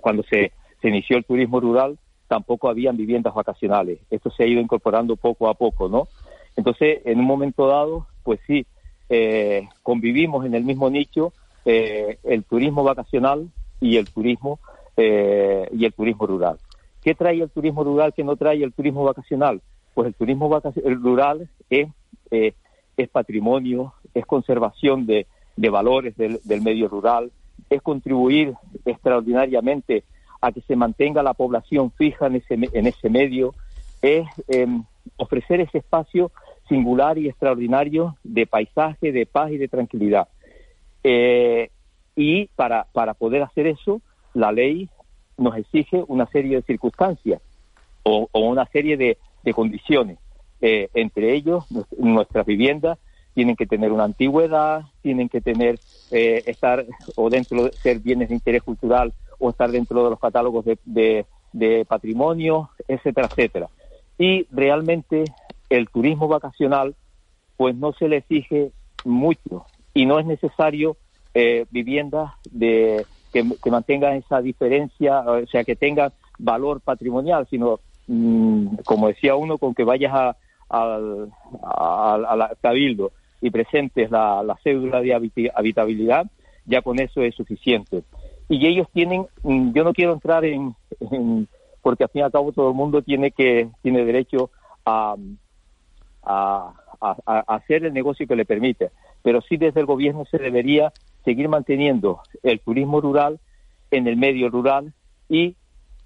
cuando se, se inició el turismo rural, tampoco habían viviendas vacacionales. Esto se ha ido incorporando poco a poco, ¿no? Entonces, en un momento dado, pues sí, eh, convivimos en el mismo nicho eh, el turismo vacacional y el turismo eh, y el turismo rural. ¿Qué trae el turismo rural que no trae el turismo vacacional? Pues el turismo rural es, eh, es patrimonio, es conservación de, de valores del, del, medio rural, es contribuir extraordinariamente a que se mantenga la población fija en ese, en ese medio, es em, ofrecer ese espacio singular y extraordinario de paisaje, de paz y de tranquilidad. Eh, y para, para poder hacer eso, la ley nos exige una serie de circunstancias o, una serie de, condiciones. Eh, entre ellos, nuestras viviendas tienen que tener una antigüedad, tienen que tener, eh, estar o dentro de ser bienes de interés cultural o estar dentro de los catálogos de, de patrimonio, etcétera, etcétera. Y realmente el turismo vacacional, pues no se le exige mucho y no es necesario eh, viviendas de, que, mantengan esa diferencia, o sea, que tengan valor patrimonial, sino, mm, como decía uno, con que vayas a, al cabildo y presentes la, la cédula de habitabilidad, ya con eso es suficiente. Y ellos tienen, mm, yo no quiero entrar en, porque al fin y al cabo todo el mundo tiene que tiene derecho a, a, hacer el negocio que le permite. Pero sí desde el gobierno se debería seguir manteniendo el turismo rural en el medio rural y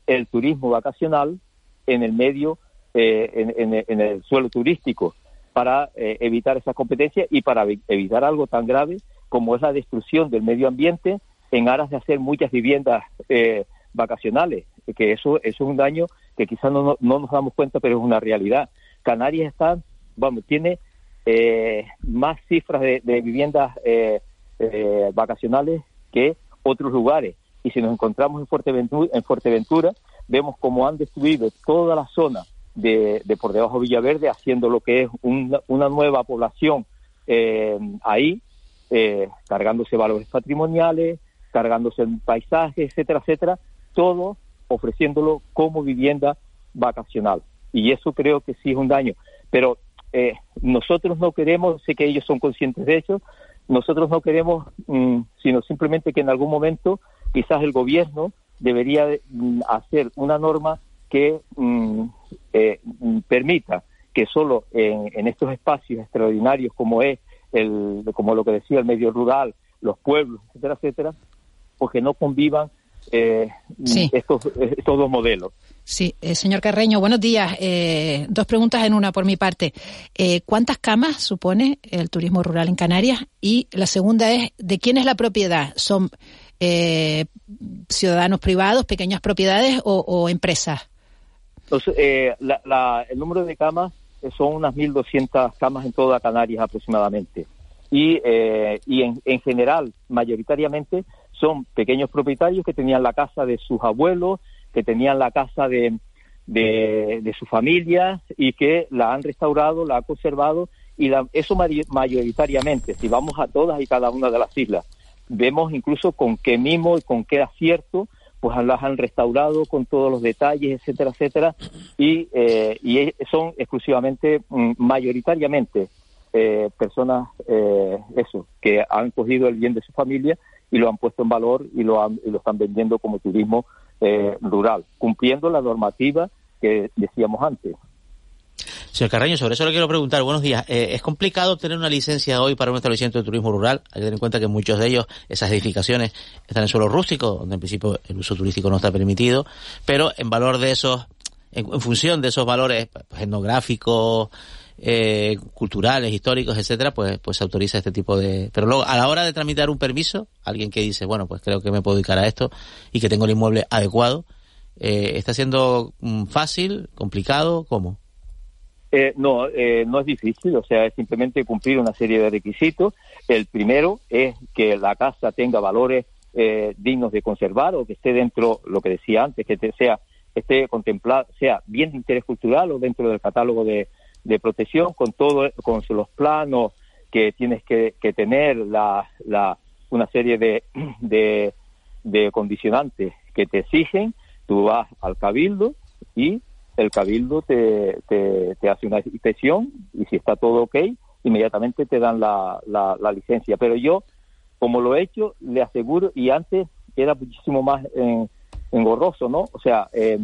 el turismo vacacional en el medio, eh, en, el suelo turístico, para eh, evitar esa competencia y para evitar algo tan grave como es la destrucción del medio ambiente en aras de hacer muchas viviendas eh, vacacionales, que eso, eso es un daño que quizás no, no, nos damos cuenta, pero es una realidad. Canarias está vamos, tiene eh, más cifras de, viviendas eh, eh, vacacionales que otros lugares. Y si nos encontramos en Fuerteventura, en Fuerteventura vemos cómo han destruido toda la zona de, por debajo de Villaverde, haciendo lo que es una, nueva población ahí, cargándose valores patrimoniales, cargándose paisajes, etcétera, etcétera, todo ofreciéndolo como vivienda vacacional. Y eso creo que sí es un daño. Pero eh, nosotros no queremos, sé que ellos son conscientes de eso, nosotros no queremos, mm, sino simplemente que en algún momento quizás el gobierno debería mm, hacer una norma que mm, eh, permita que solo en, estos espacios extraordinarios como es el, como lo que decía el medio rural, los pueblos, etcétera, etcétera, pues que no convivan eh, estos, estos dos modelos. Sí, eh, señor Carreño, buenos días. Eh, dos preguntas en una por mi parte. Eh, ¿Cuántas camas supone el turismo rural en Canarias? Y la segunda es, ¿de quién es la propiedad? ¿Son ciudadanos privados, pequeñas propiedades o, empresas? El número de camas son unas 1.200 camas en toda Canarias aproximadamente. Y, y en, en general, mayoritariamente, son pequeños propietarios que tenían la casa de sus abuelos, que tenían la casa de, de, su familia y que la han restaurado, la han conservado y eso mayoritariamente, si vamos a todas y cada una de las islas, vemos incluso con qué mimo y con qué acierto, pues las han restaurado con todos los detalles, etcétera, etcétera, y, eh, y son exclusivamente, mm, mayoritariamente, eh, personas, eh, eso, que han cogido el bien de su familia y lo han puesto en valor y lo, han, y lo están vendiendo como turismo eh, rural, cumpliendo la normativa que decíamos antes. Señor Carreño, sobre eso le quiero preguntar. Buenos días. Eh, ¿Es complicado obtener una licencia hoy para un establecimiento de turismo rural? Hay que tener en cuenta que muchos de ellos, esas edificaciones, están en suelo rústico, donde en principio el uso turístico no está permitido, pero en valor de esos, en, función de esos valores pues, etnográficos, eh, culturales, históricos, etcétera, pues, pues se autoriza este tipo de. Pero luego, a la hora de tramitar un permiso, alguien que dice, bueno, pues creo que me puedo dedicar a esto y que tengo el inmueble adecuado, eh, ¿está siendo mm, fácil, complicado? ¿Cómo? Eh, no, eh, no es difícil, o sea, es simplemente cumplir una serie de requisitos. El primero es que la casa tenga valores eh, dignos de conservar o que esté dentro, lo que decía antes, que sea esté contemplado, sea bien de interés cultural o dentro del catálogo de, de protección con todo, con los planos que tienes que, tener, la, la, una serie de, de, de condicionantes que te exigen, tú vas al cabildo y el cabildo te, te, hace una inspección y si está todo ok, inmediatamente te dan la, la, licencia. Pero yo como lo he hecho, le aseguro, y antes era muchísimo más engorroso, ¿no? O sea, eh,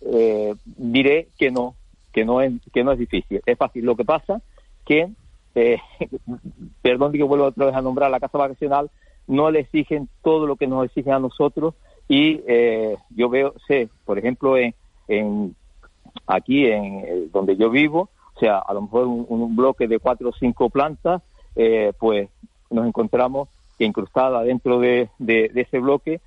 eh, diré que no, que no es que no es difícil, es fácil. Lo que pasa que, eh, perdón que vuelvo otra vez a nombrar la casa vacacional, no le exigen todo lo que nos exigen a nosotros y eh, yo veo, sé, por ejemplo, en, en aquí en eh, donde yo vivo, o sea, a lo mejor un, bloque de cuatro o cinco plantas, eh, pues nos encontramos que incrustada dentro de, de, ese bloque,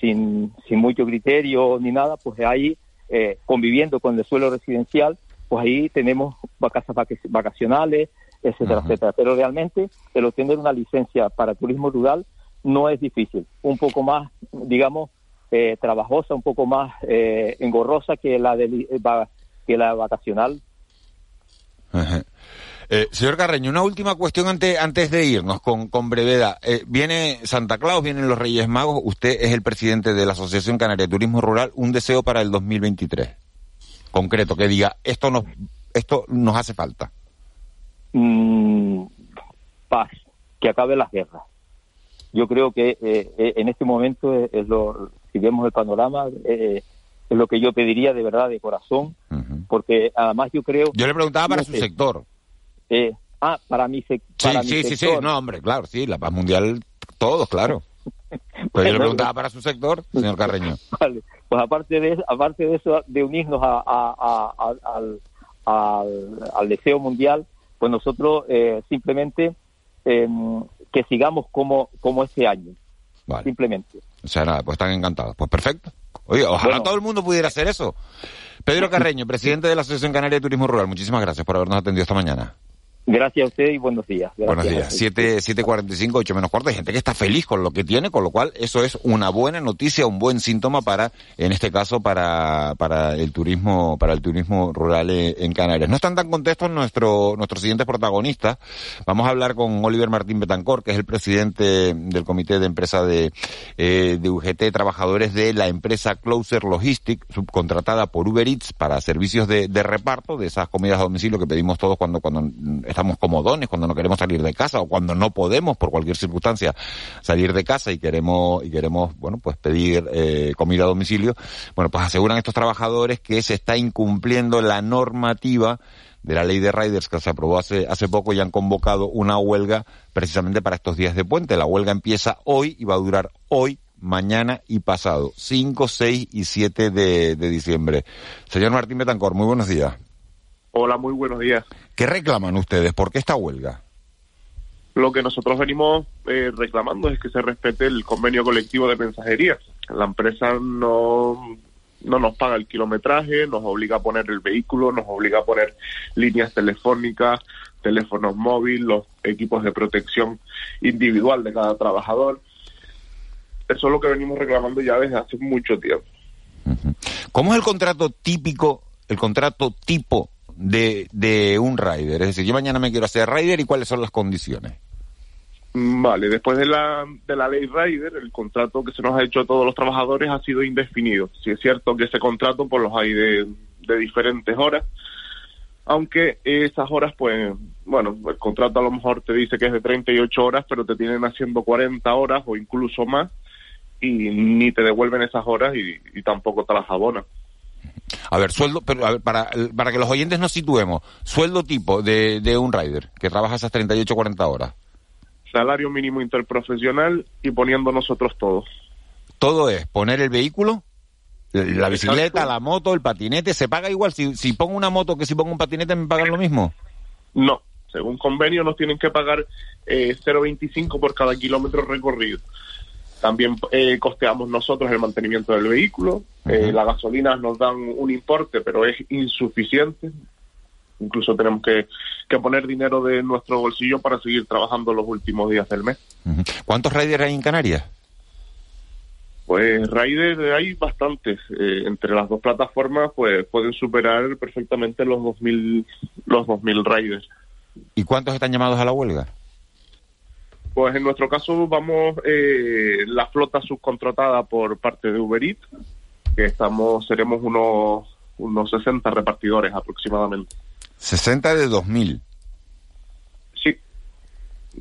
sin, sin mucho criterio ni nada, pues ahí eh, conviviendo con el suelo residencial, pues ahí tenemos casas vacacionales, etcétera, etcétera. Pero realmente el obtener una licencia para turismo rural no es difícil. Un poco más, digamos, eh, trabajosa, un poco más eh, engorrosa que la, de, que la vacacional. Eh, señor Carreño, una última cuestión antes, antes de irnos con, con brevedad. Eh, viene Santa Claus, vienen los Reyes Magos, usted es el presidente de la Asociación Canaria de Turismo Rural, un deseo para el 2023. Concreto, que diga, esto nos, esto nos hace falta. Mm, paz, que acabe las guerras. Yo creo que eh, en este momento es, lo, si vemos el panorama, es lo que yo pediría de verdad, de corazón, porque además yo creo... Yo le preguntaba para su sector. Eh, ah, para mi, sector. sí, sí, sí, no, hombre, claro, sí, la paz mundial, todos, claro. Pues yo le preguntaba para su sector, señor Carreño. Vale, pues aparte de aparte de eso, de unirnos a, al, al, deseo mundial, pues nosotros eh, simplemente em, que sigamos como, como este año. Simplemente. O sea, nada, pues están encantados. Pues perfecto. Oye, ojalá todo el mundo pudiera hacer eso. Pedro Carreño, presidente de la Asociación Canaria de Turismo Rural, muchísimas gracias por habernos atendido esta mañana. Gracias a usted y buenos días. Buenos días. 7.45, 8 menos cuarto. Hay gente que está feliz con lo que tiene, con lo cual eso es una buena noticia, un buen síntoma para, en este caso, para, para el turismo, para el turismo rural en Canarias. No están tan contentos nuestro, nuestros siguientes protagonistas. Vamos a hablar con Oliver Martín Betancor, que es el presidente del comité de empresa de, eh, de UGT, trabajadores de la empresa Closer Logistics, subcontratada por Uber Eats para servicios de, de reparto de esas comidas a domicilio que pedimos todos cuando, cuando estamos comodones, cuando no queremos salir de casa o cuando no podemos por cualquier circunstancia salir de casa y queremos y queremos bueno pues pedir eh, comida a domicilio, bueno pues aseguran estos trabajadores que se está incumpliendo la normativa de la ley de riders que se aprobó hace, hace poco y han convocado una huelga precisamente para estos días de puente. La huelga empieza hoy y va a durar hoy, mañana y pasado, 5, 6 y 7 de, de diciembre. Señor Martín Betancor, muy buenos días. Hola, muy buenos días. ¿Qué reclaman ustedes? ¿Por qué esta huelga? Lo que nosotros venimos eh, reclamando es que se respete el convenio colectivo de mensajería. La empresa no, no nos paga el kilometraje, nos obliga a poner el vehículo, nos obliga a poner líneas telefónicas, teléfonos móviles, los equipos de protección individual de cada trabajador. Eso es lo que venimos reclamando ya desde hace mucho tiempo. ¿Cómo es el contrato típico, el contrato tipo de, de un rider? Es decir, yo mañana me quiero hacer rider y cuáles son las condiciones. Vale, después de la, de la ley Rider, el contrato que se nos ha hecho a todos los trabajadores ha sido indefinido. Si es cierto que ese contrato pues los hay de, diferentes horas, aunque esas horas, pues, bueno, el contrato a lo mejor te dice que es de 38 horas, pero te tienen haciendo 40 horas o incluso más y ni te devuelven esas horas y, y tampoco te las abonan. A ver, sueldo, pero para, para que los oyentes nos situemos, sueldo tipo de, de un rider que trabaja esas 38 40 horas. Salario mínimo interprofesional y poniendo nosotros todos. Todo es poner el vehículo, la bicicleta, la moto, el patinete, ¿se paga igual? Si, si pongo una moto que si pongo un patinete, ¿me pagan lo mismo? No, según convenio nos tienen que pagar eh, 0,25 por cada kilómetro recorrido. También eh, costeamos nosotros el mantenimiento del vehículo. Eh, las gasolinas nos dan un importe, pero es insuficiente. Incluso tenemos que, poner dinero de nuestro bolsillo para seguir trabajando los últimos días del mes. ¿Cuántos riders hay en Canarias? Pues riders hay bastantes. Eh, entre las dos plataformas pues pueden superar perfectamente los 2.000 los 2000 riders. ¿Y cuántos están llamados a la huelga? Pues en nuestro caso vamos eh, la flota subcontratada por parte de Uber Eats, que estamos seremos unos unos 60 repartidores aproximadamente. 60 de 2000. Sí.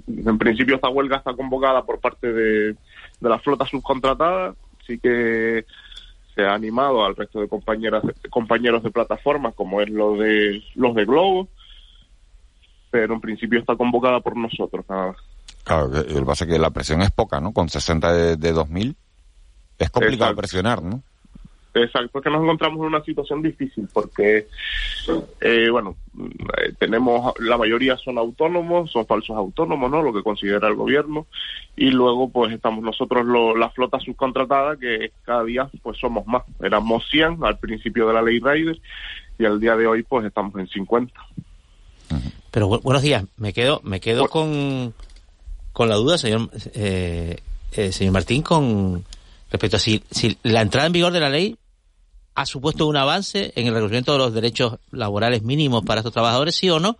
En principio esta huelga está convocada por parte de, de la flota subcontratada, sí que se ha animado al resto de compañeras compañeros de plataforma como es lo de los de Globo pero en principio está convocada por nosotros nada más. Claro, lo que pasa es que la presión es poca, ¿no? Con 60 de, de 2000 es complicado Exacto. presionar, ¿no? Exacto, es que nos encontramos en una situación difícil porque, eh, bueno, eh, tenemos, la mayoría son autónomos, son falsos autónomos, ¿no? Lo que considera el gobierno. Y luego, pues, estamos nosotros, lo- la flota subcontratada, que cada día, pues, somos más. Éramos 100 al principio de la ley Rider y al día de hoy, pues, estamos en 50. Pero bu- buenos días, me quedo, me quedo con, con la duda, señor, eh, eh, señor Martín, con respecto a si, si la entrada en vigor de la ley ha supuesto un avance en el reconocimiento de los derechos laborales mínimos para estos trabajadores, sí o no,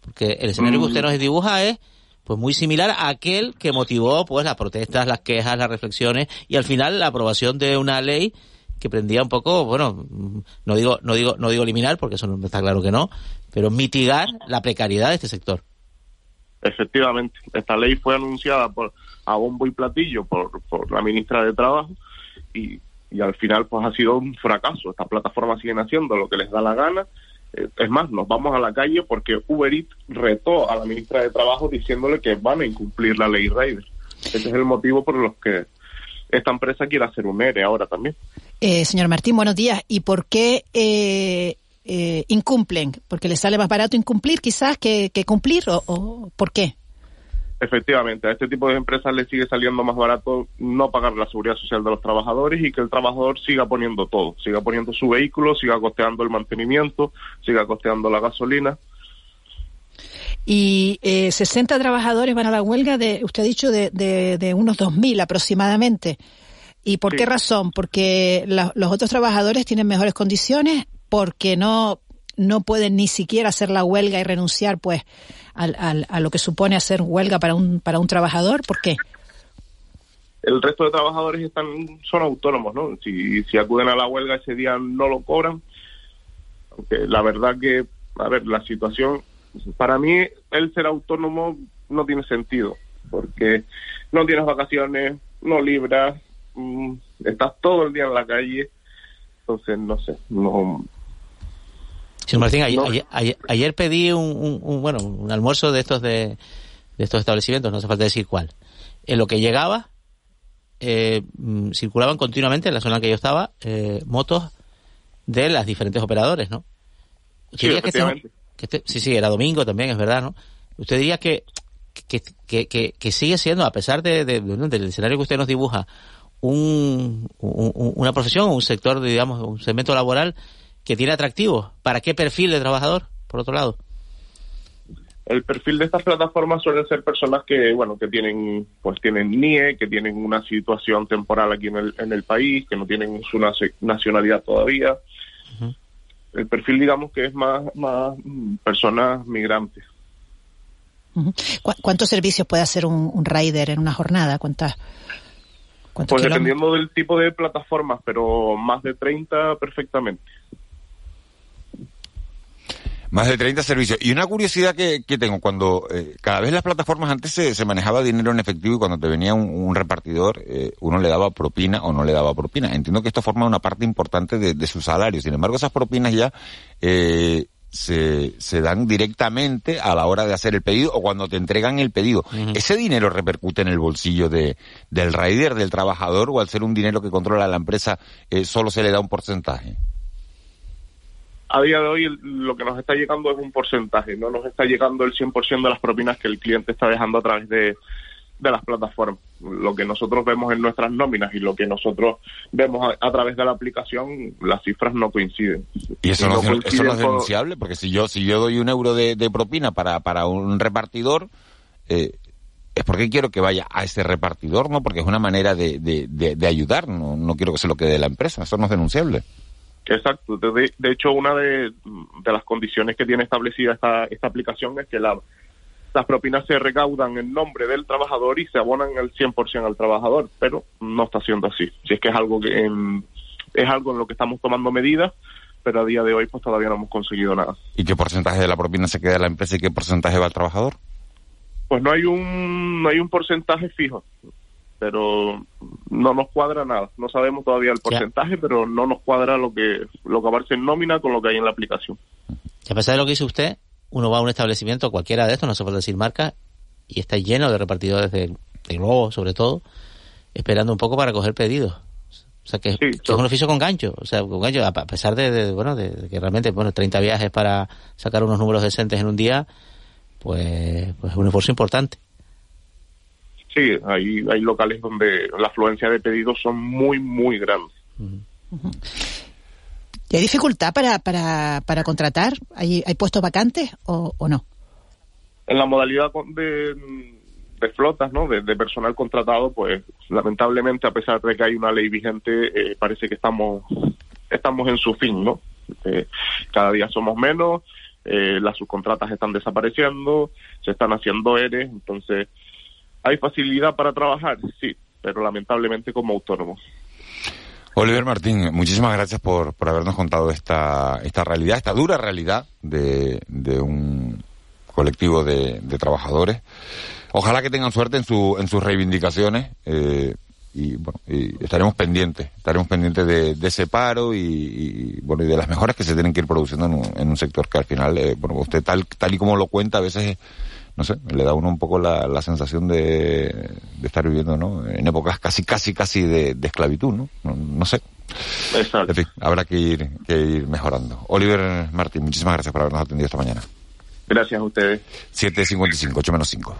porque el escenario que usted nos dibuja es pues muy similar a aquel que motivó pues las protestas, las quejas, las reflexiones y al final la aprobación de una ley que prendía un poco, bueno, mm, no digo, no digo, no digo eliminar, porque eso no está claro que no, pero mitigar la precariedad de este sector. Efectivamente, esta ley fue anunciada por a bombo y platillo por, por la ministra de Trabajo y, y al final pues ha sido un fracaso. Estas plataformas siguen haciendo lo que les da la gana. Eh, es más, nos vamos a la calle porque Uber Eats retó a la ministra de Trabajo diciéndole que van a incumplir la ley Raider. Ese es el motivo por los que esta empresa quiere hacer un ERE ahora también. Eh, señor Martín, buenos días. ¿Y por qué eh, eh, incumplen? ¿Porque les sale más barato incumplir quizás que, que cumplir? ¿O, o por qué? Efectivamente, a este tipo de empresas le sigue saliendo más barato no pagar la seguridad social de los trabajadores y que el trabajador siga poniendo todo, siga poniendo su vehículo, siga costeando el mantenimiento, siga costeando la gasolina. Y eh, 60 trabajadores van a la huelga de, usted ha dicho, de, de, de unos 2.000 aproximadamente. ¿Y por qué razón? Porque la- los otros trabajadores tienen mejores condiciones, porque no no pueden ni siquiera hacer la huelga y renunciar, pues, al, al- a lo que supone hacer huelga para un para un trabajador. ¿Por qué? El resto de trabajadores están son autónomos, ¿no? Si, si acuden a la huelga ese día no lo cobran. Aunque la verdad que, a ver, la situación, para mí el ser autónomo no tiene sentido, porque no tienes vacaciones, no libras, mm, estás todo el día en la calle, entonces no sé, no, Señor Martín, ayer, No. ayer- ayer- pedí un, un- un, bueno, un almuerzo de estos de, de estos establecimientos, no hace falta decir cuál. En lo que llegaba, eh, mm, circulaban continuamente en la zona en que yo estaba eh, motos de las diferentes operadores, ¿no? Sí, que este- que este- sí, sí, era domingo también, es verdad, ¿no? Usted diría que, que, que, sigue siendo, a pesar de, de- de- del escenario que usted nos dibuja, un- un- una profesión, un sector, digamos, un segmento laboral que tiene atractivos. ¿Para qué perfil de trabajador, por otro lado? el perfil de estas plataformas suelen ser personas que bueno que tienen pues tienen NIE que tienen una situación temporal aquí en el, en el país que no tienen su nacionalidad todavía el perfil digamos que es más más personas migrantes Ujú. ¿Cu- ¿Cuántos servicios puede hacer un, un rider en una jornada? ¿Cuántas? ¿Cuántos pues kilómetros? dependiendo del tipo de plataformas pero más de 30 perfectamente Más de 30 servicios. Y una curiosidad que, que tengo, cuando eh, cada vez las plataformas antes se, se manejaba dinero en efectivo y cuando te venía un, un repartidor, eh, uno le daba propina o no le daba propina. Entiendo que esto forma una parte importante de, de su salario. Sin embargo, esas propinas ya eh, se, se dan directamente a la hora de hacer el pedido o cuando te entregan el pedido. ¿Ese dinero repercute en el bolsillo de, del rider, del trabajador, o al ser un dinero que controla la empresa, eh, solo se le da un porcentaje? A día de hoy lo que nos está llegando es un porcentaje, no nos está llegando el 100% de las propinas que el cliente está dejando a través de, de las plataformas. Lo que nosotros vemos en nuestras nóminas y lo que nosotros vemos a, a través de la aplicación, las cifras no coinciden. Y eso no, es- eso coinciden no es por- denunciable, porque si yo si yo doy un euro de, de propina para, para un repartidor, eh, es porque quiero que vaya a ese repartidor, ¿no? Porque es una manera de, de, de, de ayudar, no, no quiero que se lo quede la empresa, eso no es denunciable. Exacto. De, hecho, una de, de las condiciones que tiene establecida esta, esta aplicación es que la, las propinas se recaudan en nombre del trabajador y se abonan el 100% al trabajador, pero no está siendo así. Si es que es algo que en- es algo en lo que estamos tomando medidas, pero a día de hoy pues todavía no hemos conseguido nada. ¿Y qué porcentaje de la propina se queda en la empresa y qué porcentaje va al trabajador? Pues no hay un no hay un porcentaje fijo, pero no nos cuadra nada. No sabemos todavía el porcentaje, pero no nos cuadra lo que lo que aparece en nómina con lo que hay en la aplicación. Y a pesar de lo que dice usted, uno va a un establecimiento, cualquiera de estos, no se puede decir marca, y está lleno de repartidores de, de sobre todo, esperando un poco para coger pedidos. O sea, que, es un oficio con gancho. O sea, con gancho, a pesar de, bueno, de, que realmente, bueno, 30 viajes para sacar unos números decentes en un día, pues, pues es un esfuerzo importante. Sí, hay, hay locales donde la afluencia de pedidos son muy, muy grandes. ¿Y hay dificultad para, para, para contratar? ¿Hay, ¿Hay puestos vacantes o, o no? En la modalidad de, de flotas, ¿no? De, personal contratado, pues lamentablemente, a pesar de que hay una ley vigente, eh, parece que estamos, estamos en su fin, ¿no? Eh, cada día somos menos, eh, las subcontratas están desapareciendo, se están haciendo ERE, entonces, ¿hay facilidad para trabajar? Sí, pero lamentablemente como autónomo. Oliver Martín, muchísimas gracias por, por habernos contado esta, esta realidad, esta dura realidad de, de un colectivo de, de trabajadores. Ojalá que tengan suerte en, su, en sus reivindicaciones. Eh, y bueno, y estaremos pendientes, estaremos pendientes de, ese paro y, bueno y de las mejoras que se tienen que ir produciendo en un, sector que al final, eh, bueno, usted tal tal y como lo cuenta, a veces no sé, le da a uno un poco la, la sensación de, de, estar viviendo, ¿no? En épocas casi, casi, casi de, esclavitud, ¿no? ¿no? sé. Exacto. En fin, habrá que ir, que ir mejorando. Oliver Martín, muchísimas gracias por habernos atendido esta mañana. Gracias a ustedes. 7.55, 8 menos 5.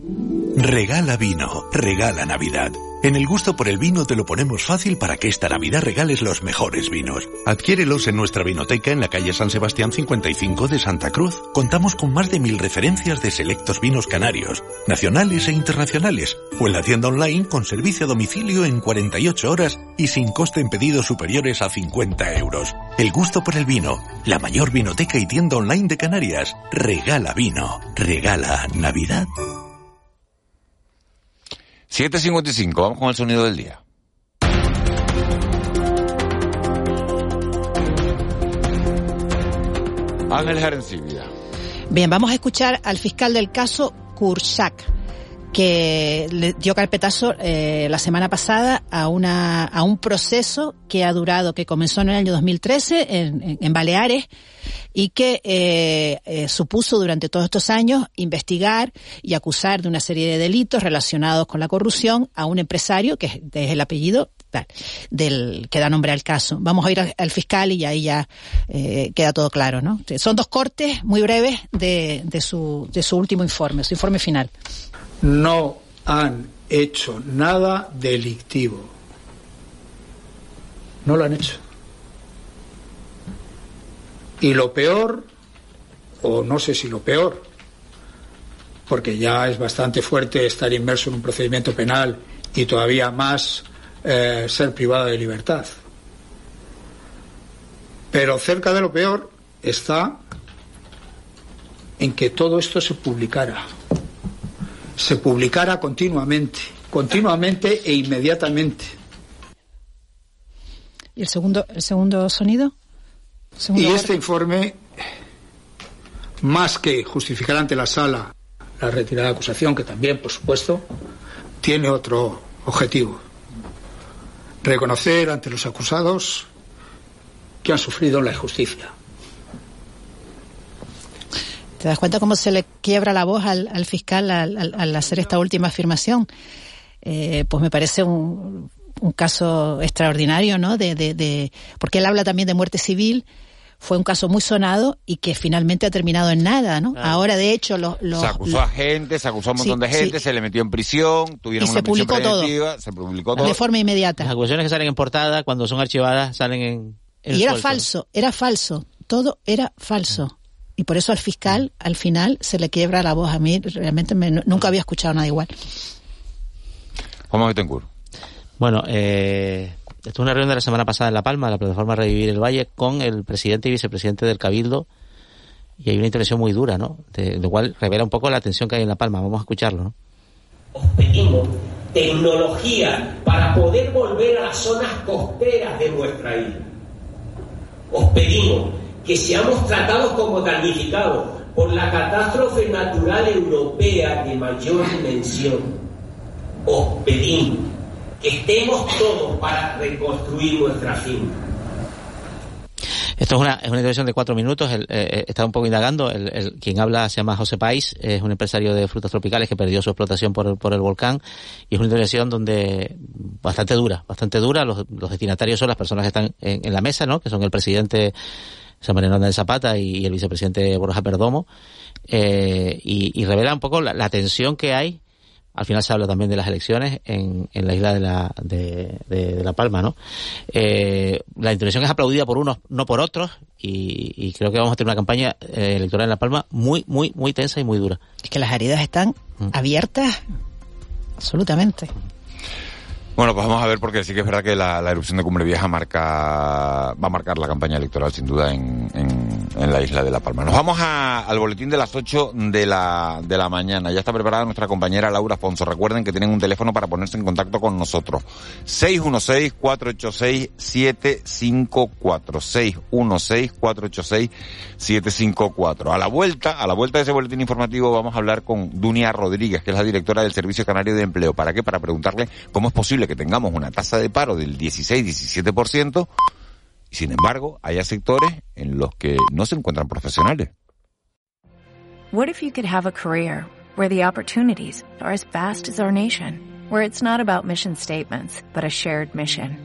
Regala vino, regala Navidad. En el gusto por el vino te lo ponemos fácil para que esta Navidad regales los mejores vinos. Adquiérelos en nuestra vinoteca en la calle San Sebastián 55 de Santa Cruz. Contamos con más de mil referencias de selectos vinos canarios, nacionales e internacionales, o en la tienda online con servicio a domicilio en 48 horas y sin coste en pedidos superiores a 50 euros. El gusto por el vino, la mayor vinoteca y tienda online de Canarias. Regala vino, regala Navidad. 7.55, vamos con el sonido del día. Ángel Jarencibia. Bien, vamos a escuchar al fiscal del caso Kursak que le dio carpetazo eh, la semana pasada a una a un proceso que ha durado que comenzó en el año 2013 en, en, Baleares y que eh, eh, supuso durante todos estos años investigar y acusar de una serie de delitos relacionados con la corrupción a un empresario que es, el apellido tal, del que da nombre al caso. Vamos a ir al fiscal y ahí ya eh, queda todo claro, ¿no? Son dos cortes muy breves de, de, su, de su último informe, su informe final no han hecho nada delictivo. No lo han hecho. Y lo peor, o no sé si lo peor, porque ya es bastante fuerte estar inmerso en un procedimiento penal y todavía más eh, ser privado de libertad. Pero cerca de lo peor está en que todo esto se publicara se publicara continuamente, continuamente e inmediatamente. ¿Y el segundo, el segundo sonido? y este informe, más que justificar ante la sala la retirada de acusación, que también, por supuesto, tiene otro objetivo. Reconocer ante los acusados que han sufrido la injusticia. ¿Te das cuenta cómo se le quiebra la voz al, al fiscal al, al, hacer esta última afirmación? Eh, pues me parece un, un caso extraordinario, ¿no? De, de, de, porque él habla también de muerte civil. Fue un caso muy sonado y que finalmente ha terminado en nada, ¿no? Ahora, de hecho, los... Lo, se acusó lo, a gente, se acusó a un montón sí, de gente, sí. se le metió en prisión, tuvieron y una se publicó todo. se publicó todo. De forma inmediata. Las acusaciones que salen en portada, cuando son archivadas, salen en... en y era suelto. falso, era falso. Todo era falso y por eso al fiscal al final se le quiebra la voz a mí realmente me, nunca había escuchado nada igual ¿Cómo Betancourt? Bueno, eh, esto es una reunión de la semana pasada en La Palma, la plataforma Revivir el Valle, con el presidente y vicepresidente del Cabildo, y hay una intervención muy dura, ¿no? De, lo cual revela un poco la tensión que hay en La Palma. Vamos a escucharlo, ¿no? Os pedimos tecnología para poder volver a las zonas costeras de nuestra isla. Os pedimos que seamos tratados como damnificados por la catástrofe natural europea de mayor dimensión. Os pedimos que estemos todos para reconstruir nuestra finca. Esto es una, es una intervención de cuatro minutos. El, eh, está un poco indagando. El, el, quien habla se llama José País, es un empresario de frutas tropicales que perdió su explotación por el, por el volcán. Y es una intervención donde bastante dura, bastante dura. Los, los destinatarios son las personas que están en, en la mesa, ¿no? Que son el presidente San Mariano de Zapata y, y, el vicepresidente Borja Perdomo. Eh, y, y, revela un poco la, la tensión que hay al final se habla también de las elecciones en, en la isla de la, de, de, de la Palma, ¿no? Eh, la intervención es aplaudida por unos, no por otros, y, y creo que vamos a tener una campaña eh, electoral en la Palma muy, muy, muy tensa y muy dura. Es que las heridas están mm. abiertas, absolutamente. Bueno, pues vamos a ver porque sí que es verdad que la, erupción de Cumbre Vieja marca, va a marcar la campaña electoral sin duda en, en, la isla de La Palma. Nos vamos a, al boletín de las 8 de la, de la mañana. Ya está preparada nuestra compañera Laura Afonso. Recuerden que tienen un teléfono para ponerse en contacto con nosotros. 616-486-754. 616-486-754. A la vuelta, a la vuelta de ese boletín informativo vamos a hablar con Dunia Rodríguez, que es la directora del Servicio Canario de Empleo. ¿Para qué? Para preguntarle cómo es posible que tengamos una tasa de paro del 16-17%, y sin embargo haya sectores en los que no se encuentran profesionales. What if you could have a career where the opportunities are as vast as our nation, where it's not about mission statements, but a shared mission?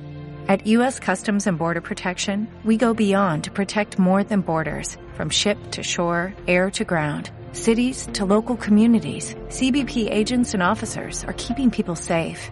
At U.S. Customs and Border Protection, we go beyond to protect more than borders, from ship to shore, air to ground, cities to local communities. CBP agents and officers are keeping people safe.